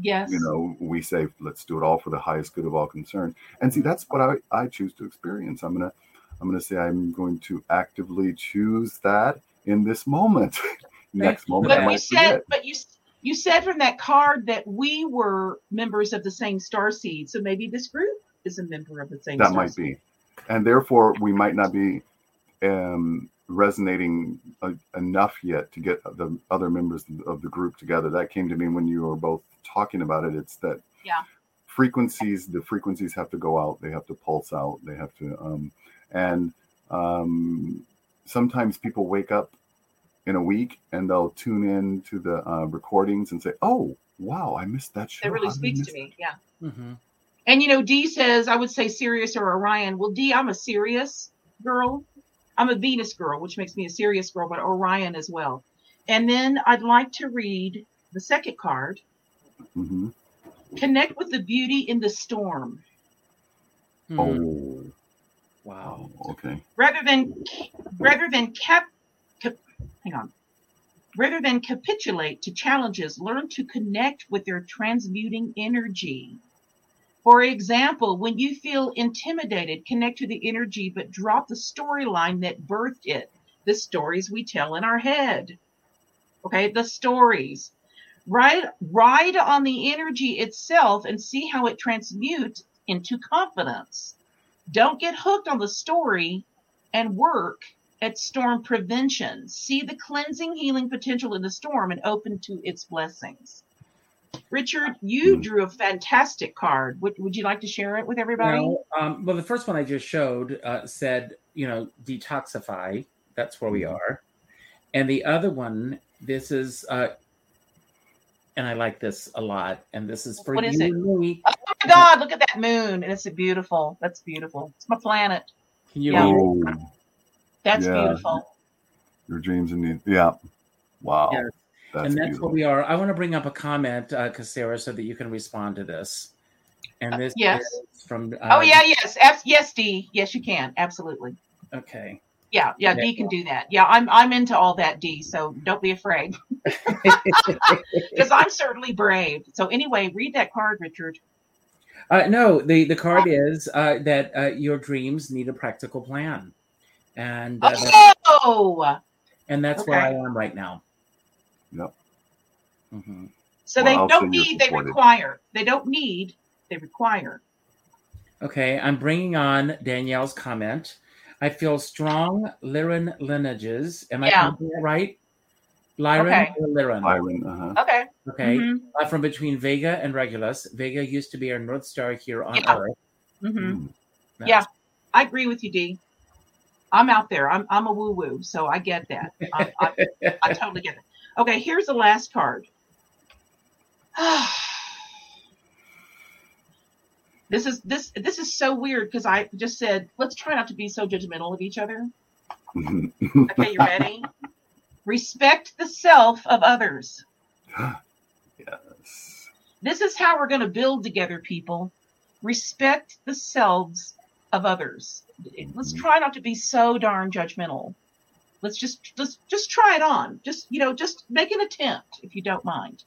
Yes. you know, we say, let's do it all for the highest good of all concerned. And see, that's what I, I choose to experience. I'm gonna I'm gonna say I'm going to actively choose that in this moment. Next moment but you said, forget. but you you said from that card that we were members of the same star seed. So maybe this group is a member of the same. That might seed. be. And therefore we might not be um resonating uh, enough yet to get the other members of the group together. That came to me when you were both talking about it. It's that Yeah. frequencies, the frequencies have to go out, they have to pulse out, they have to, um, and um, sometimes people wake up in a week and they'll tune in to the uh, recordings and say, "Oh, wow, I missed that show." That really How I speaks to me. Yeah. Mm-hmm. And you know, Dee says I would say Sirius or Orion. Well, Dee, I'm a Sirius girl. I'm a Venus girl, which makes me a serious girl, but Orion as well. And then I'd like to read the second card. Mhm. Connect with the beauty in the storm. Hmm. Oh, Wow. okay. rather than rather than cap, cap hang on rather than capitulate to challenges learn to connect with their transmuting energy for example when you feel intimidated connect to the energy but drop the storyline that birthed it the stories we tell in our head okay the stories ride ride on the energy itself and see how it transmutes into confidence don't get hooked on the story and work at storm prevention. See the cleansing, healing potential in the storm and open to its blessings. Richard, you Hmm. drew a fantastic card. Would, would you like to share it with everybody? Well, um, well, the first one I just showed uh, said, you know, detoxify. That's where we Mhm. are. And the other one, this is, uh, and I like this a lot. And this is for What you is it? and me. Oh my God, look at that moon. And it's a beautiful. That's beautiful. It's my planet. Can you Yeah. Oh, That's Yeah. beautiful. your dreams and needs. Yeah. Wow. Yes. That's and that's beautiful. where we are. I want to bring up a comment, uh, Kassira, so that you can respond to this. And this yes. is from. Uh, oh yeah, yes, Abs- yes, Dee. Yes, you can. Absolutely. Okay. Yeah, yeah, Yeah. Dee can do that. Yeah, I'm I'm into all that, Dee, So don't be afraid, because I'm certainly brave. So anyway, read that card, Richard. Uh, no, the the card is uh, that uh, your dreams need a practical plan, and uh, that's, Oh, and that's where I am right now. Yep. hmm so Well, they I'll don't need, they require. They don't need, they require. Okay, I'm bringing on Danielle's comment. I feel strong Lyran lineages. Am I Yeah. pronouncing that right? Lyran Okay. or Lyran? Byron, uh-huh. Okay. Okay. Mhm, Uh, from between Vega and Regulus. Vega used to be our North Star here on Yeah. Earth. mhm. Mm. Yeah. I agree with you, Dee. I'm out there. I'm I'm a woo woo, so I get that. I, I, I totally get it. Okay, here's the last card. this is this this is so weird because I just said let's try not to be so judgmental of each other. Okay, you ready? Respect the self of others. yes. This is how we're going to build together, people. Respect the selves of others. Let's Mhm. try not to be so darn judgmental. Let's just let's just try it on. Just you know, just make an attempt if you don't mind.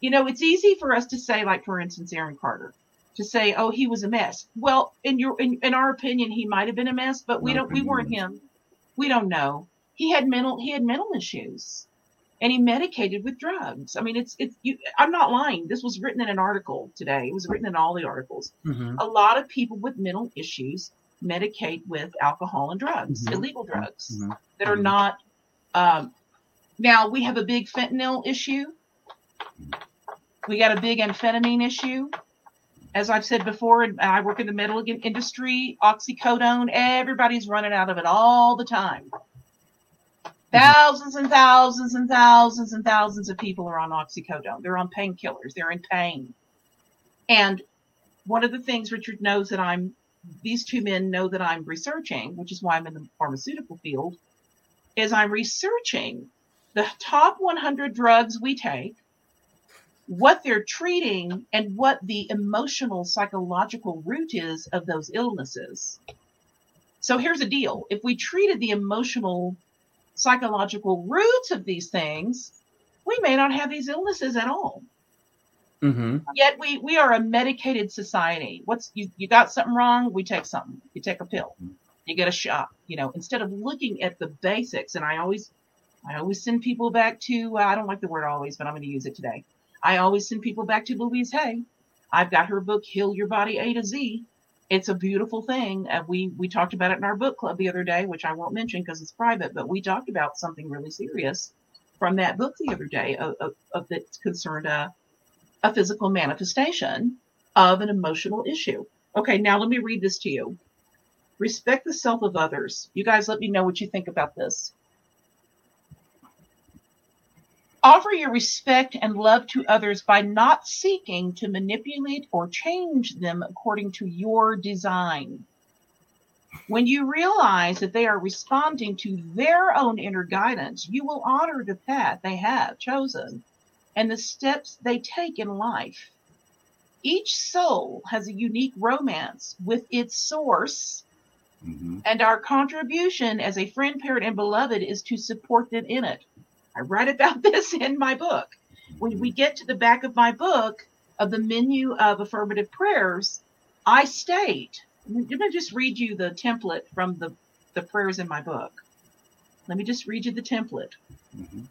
You know, it's easy for us to say, like for instance, Aaron Carter, to say, "Oh, he was a mess." Well, in your in, in our opinion, he might have been a mess, but we My don't. We weren't him. We don't know. He had mental he had mental issues, and he medicated with drugs. I mean, it's it's. You, I'm not lying. This was written in an article today. It was written in all the articles Mhm. a lot of people with mental issues medicate with alcohol and drugs, Mhm. illegal drugs Mhm. that are Mhm. not. Um, now we have a big fentanyl issue. We got a big amphetamine issue. As I've said before, and I work in the metal industry, oxycodone, everybody's running out of it all the time. Thousands and thousands and thousands and thousands of people are on oxycodone. They're on painkillers. They're in pain. And one of the things Richard knows that I'm, these two men know that I'm researching, which is why I'm in the pharmaceutical field, is I'm researching the top 100 drugs we take, what they're treating, and what the emotional psychological root is of those illnesses. So here's the deal if we treated the emotional psychological roots of these things, we may not have these illnesses at all Mhm. yet we we are a medicated society. What's you you got something wrong we take something. You take a pill. You get a shot you know. Instead of looking at the basics and i always i always send people back to uh, i don't like the word always but i'm going to use it today. I always send people back to louise hay. I've got her book heal your body a to z. It's a beautiful thing uh, we we talked about it in our book club the other day which i won't mention because it's private but we talked about something really serious from that book the other day of, of, of that concerned uh, a physical manifestation of an emotional issue. Okay, now let me read this to you. Respect the self of others. You guys let me know what you think about this. Offer your respect and love to others by not seeking to manipulate or change them according to your design. When you realize that they are responding to their own inner guidance, you will honor the path they have chosen and the steps they take in life. Each soul has a unique romance with its source, Mhm. and our contribution as a friend, parent, and beloved is to support them in it. I write about this in my book. When we get to the back of my book of the menu of affirmative prayers, I state, let me just read you the template from the, the prayers in my book. Let me just read you the template Mhm.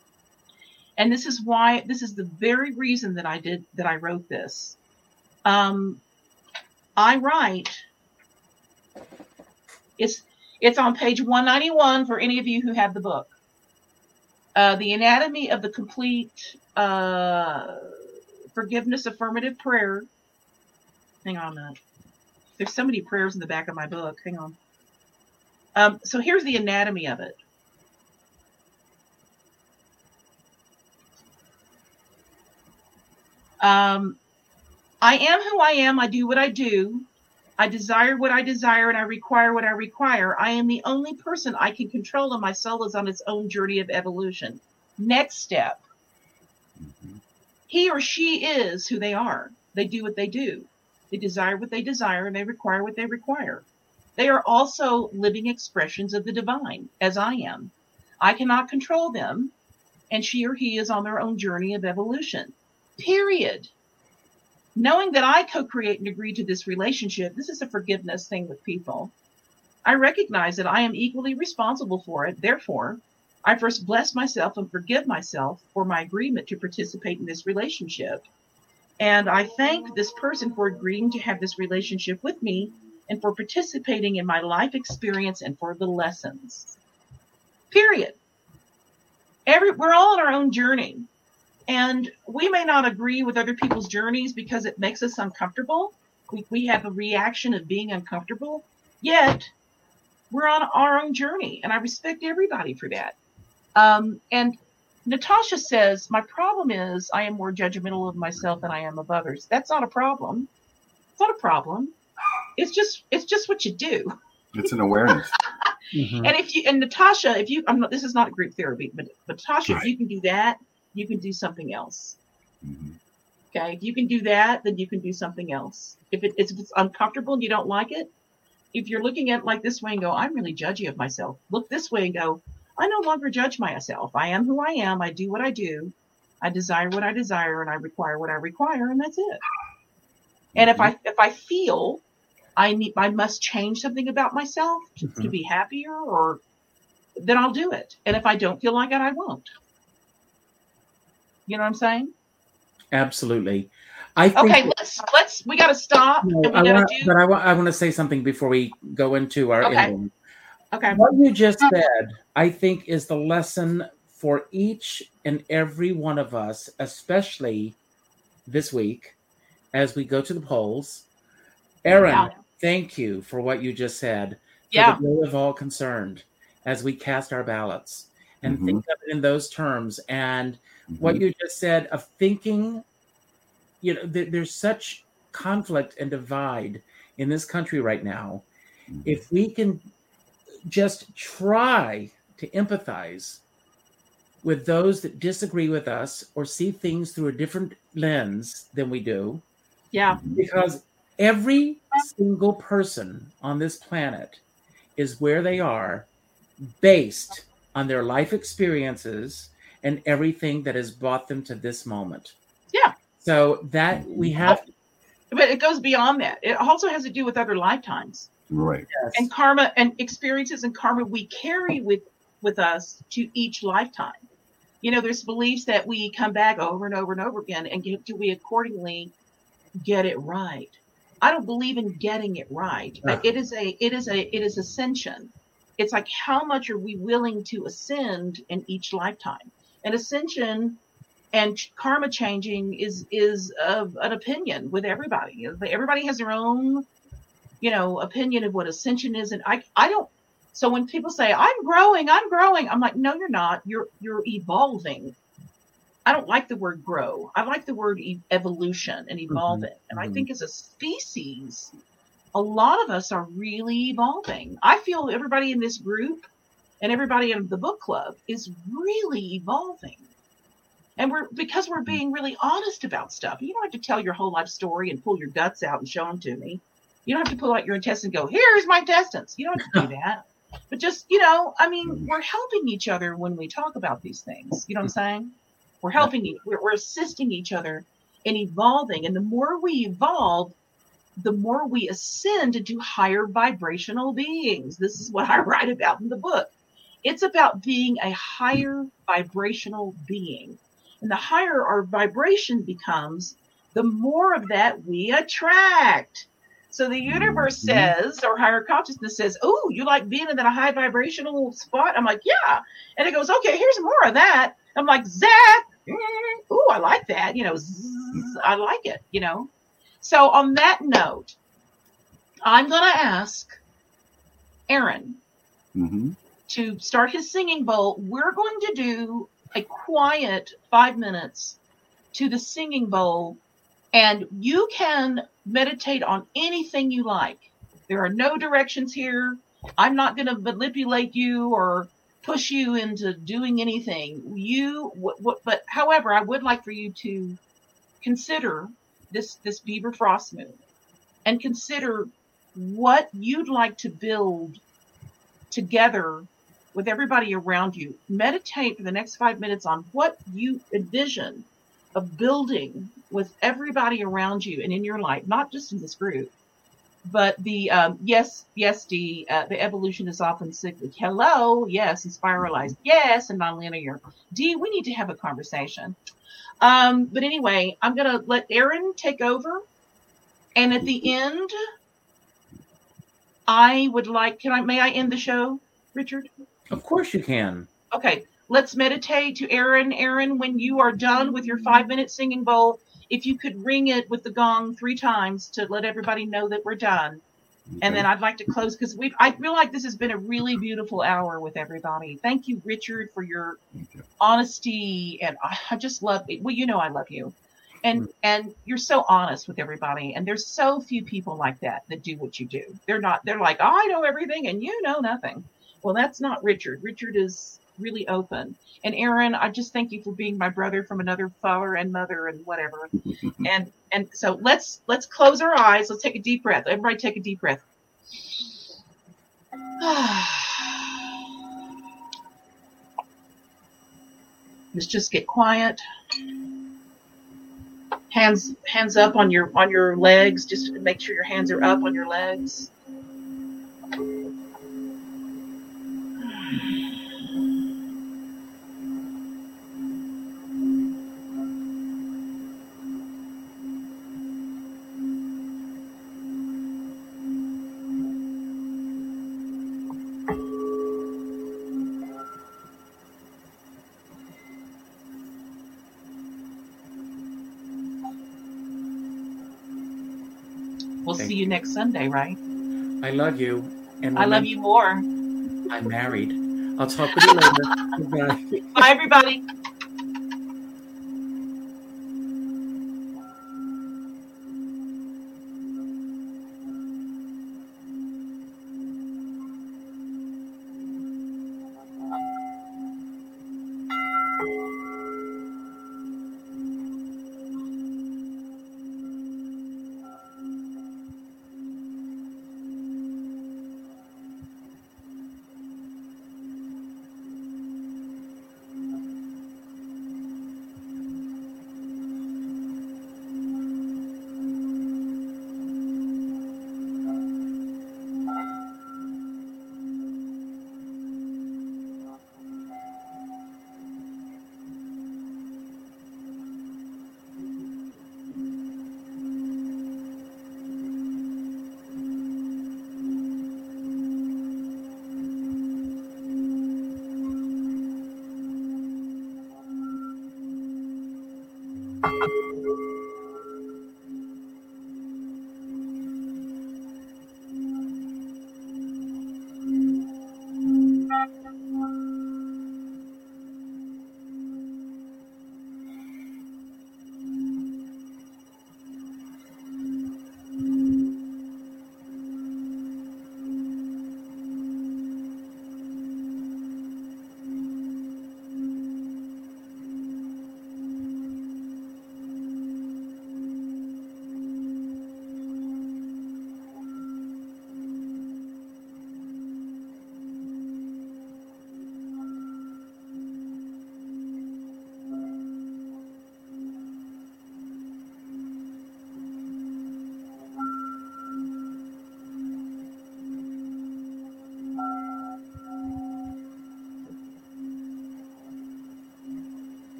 And this is why this is the very reason that I did that I wrote this. Um, I write. It's it's on page 191 for any of you who have the book. Uh, the anatomy of the complete uh, forgiveness affirmative prayer. Hang on a minute. There's so many prayers in the back of my book. Hang on. Um, so here's the anatomy of it. Um, I am who I am. I do what I do. I desire what I desire and I require what I require. I am the only person I can control, and my soul is on its own journey of evolution. Next step Mhm. he or she is who they are. They do what they do. They desire what they desire and they require what they require. They are also living expressions of the divine, as I am. I cannot control them, and she or he is on their own journey of evolution. Period. knowing that I co create and agree to this relationship, this is a forgiveness thing with people. I recognize that I am equally responsible for it. Therefore, I first bless myself and forgive myself for my agreement to participate in this relationship. And I thank this person for agreeing to have this relationship with me and for participating in my life experience and for the lessons. Period. Every, we're all on our own journey. And we may not agree with other people's journeys because it makes us uncomfortable. We, we have a reaction of being uncomfortable. Yet, we're on our own journey. And I respect everybody for that. Um, and Natasha says, My problem is I am more judgmental of myself than I am of others. That's not a problem. It's not a problem. It's just it's just what you do. It's an awareness. mm-hmm. And if you and Natasha, if you I'm not this is not group therapy, but, but Natasha, right. if you can do that, you can do something else. Mm-hmm. Okay. If you can do that, then you can do something else. If, it, if it's uncomfortable and you don't like it, if you're looking at like this way and go, I'm really judgy of myself, look this way and go, I no longer judge myself. I am who I am. I do what I do. I desire what I desire and I require what I require and that's it. And if I if I feel I need I must change something about myself to, mm-hmm. to be happier or then I'll do it. And if I don't feel like it, I won't. You know what I'm saying? Absolutely. I okay. Let's let's we got to stop. No, I wanna, do... But I want I want to say something before we go into our okay. Ending. Okay. What you just said, I think, is the lesson for each and every one of us, especially this week as we go to the polls. Erron, yeah. thank you for what you just said. Yeah. For the good of all concerned as we cast our ballots and mm-hmm. think of it in those terms. And mm-hmm. what you just said of thinking, you know, th- there's such conflict and divide in this country right now. Mm-hmm. If we can just try to empathize with those that disagree with us or see things through a different lens than we do. Yeah. Because every single person on this planet is where they are based on their life experiences and everything that has brought them to this moment. Yeah. So that we have. But it goes beyond that. It also has to do with other lifetimes. Right. Yes. And karma and experiences and karma we carry with with us to each lifetime. You know, there's beliefs that we come back over and over and over again, and get, do we accordingly get it right? I don't believe in getting it right. Uh-huh. It is a it is a it is ascension. It's like how much are we willing to ascend in each lifetime? And ascension and karma changing is is of an opinion with everybody. Everybody has their own you know, opinion of what ascension is. And I, I don't, so when people say, I'm growing, I'm growing, I'm like, no, you're not. You're, you're evolving. I don't like the word grow. I like the word e- evolution and mm-hmm. evolving. Mm-hmm. And I think as a species, a lot of us are really evolving. I feel everybody in this group and everybody in the book club is really evolving. And we're because we're mm-hmm. being really honest about stuff. You don't have to tell your whole life story and pull your guts out and show them to me. You don't have to pull out your intestines and go, here's my intestines. You don't have to do that. But just, you know, I mean, we're helping each other when we talk about these things. You know what I'm saying? We're helping, we're, we're assisting each other in evolving. And the more we evolve, the more we ascend into higher vibrational beings. This is what I write about in the book. It's about being a higher vibrational being. And the higher our vibration becomes, the more of that we attract. So the universe mm-hmm. says, or higher consciousness says, Oh, you like being in that high vibrational spot? I'm like, Yeah. And it goes, Okay, here's more of that. I'm like, Zach, mm, ooh, I like that. You know, zzz, I like it, you know. So on that note, I'm going to ask Erron mm-hmm. To start his singing bowl. We're going to do a quiet five minutes to the singing bowl and you can meditate on anything you like. There are no directions here. I'm not going to manipulate you or push you into doing anything. You, what, what, but however, I would like for you to consider this this Beaver Frost moon and consider what you'd like to build together with everybody around you. Meditate for the next five minutes on what you envision of building with everybody around you and in your life, not just in this group, but the um, yes, yes, Dee, uh, the evolution is often cyclic. Hello, yes, and spiralized, yes, and nonlinear. Dee, we need to have a conversation. Um, but anyway, I'm gonna let Erron take over, and at the end, I would like. Can I? May I end the show, Richard? Of course you can. Okay, let's meditate to Erron. Erron, when you are done with your five minute singing bowl, if you could ring it with the gong three times to let everybody know that we're done. And then I'd like to close because we I feel like this has been a really beautiful hour with everybody. Thank you, Richard, for your you. honesty and I, I just love it. well, you know I love you. And mm. and you're so honest with everybody. And there's so few people like that that do what you do. They're not they're like, I know everything and you know nothing. Well, that's not Richard. Richard is really open. And Erron, I just thank you for being my brother from another father and mother and whatever. and and so let's let's close our eyes. Let's take a deep breath. Everybody take a deep breath. Let's just get quiet. Hands hands up on your on your legs. Just make sure your hands are up on your legs. See you next Sunday, right? I love you. And I love you more. I'm married. I'll talk with you later. Goodbye. Bye, everybody.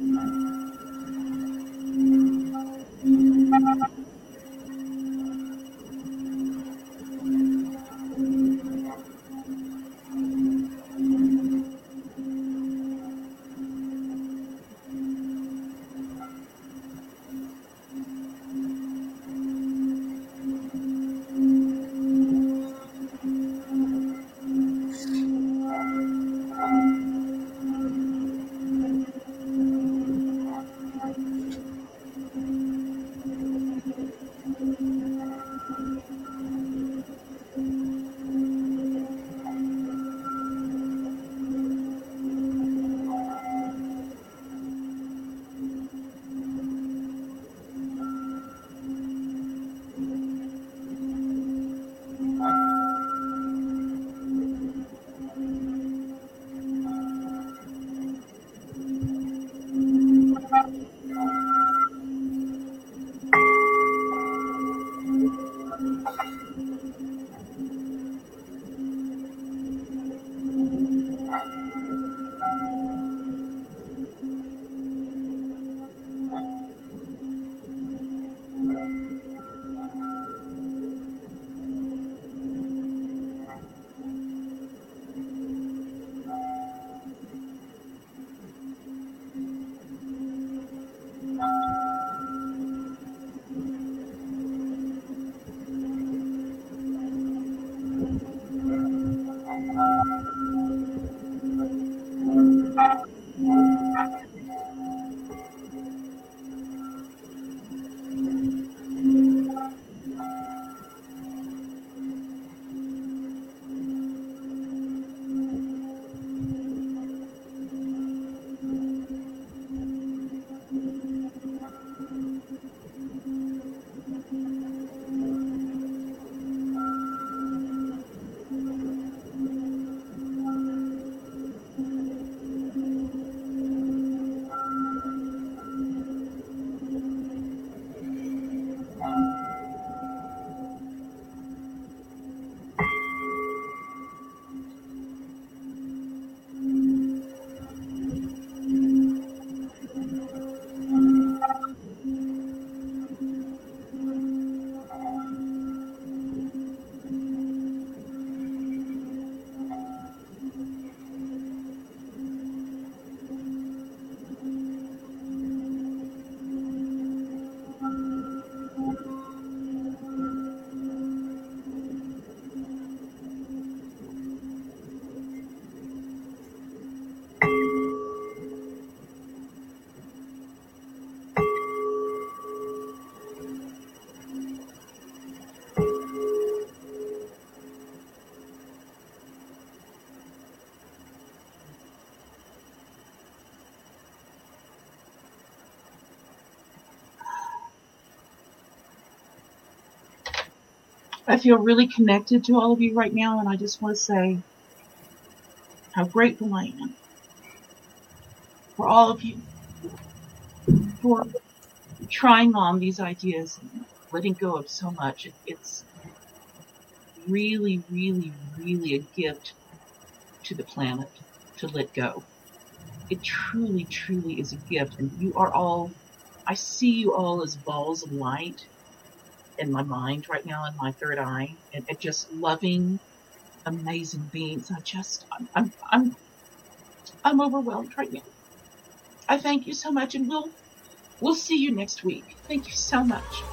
Mm-hmm. I feel really connected to all of you right now, and I just want to say how grateful I am for all of you for trying on these ideas and letting go of so much. It, it's really, really, really a gift to the planet to let go. It truly, truly is a gift. And you are all, I see you all as balls of light in my mind right now, in my third eye, and, and just loving, amazing beings. I just, I'm, I'm, I'm, I'm overwhelmed right now. I thank you so much, and we'll, we'll see you next week. Thank you so much.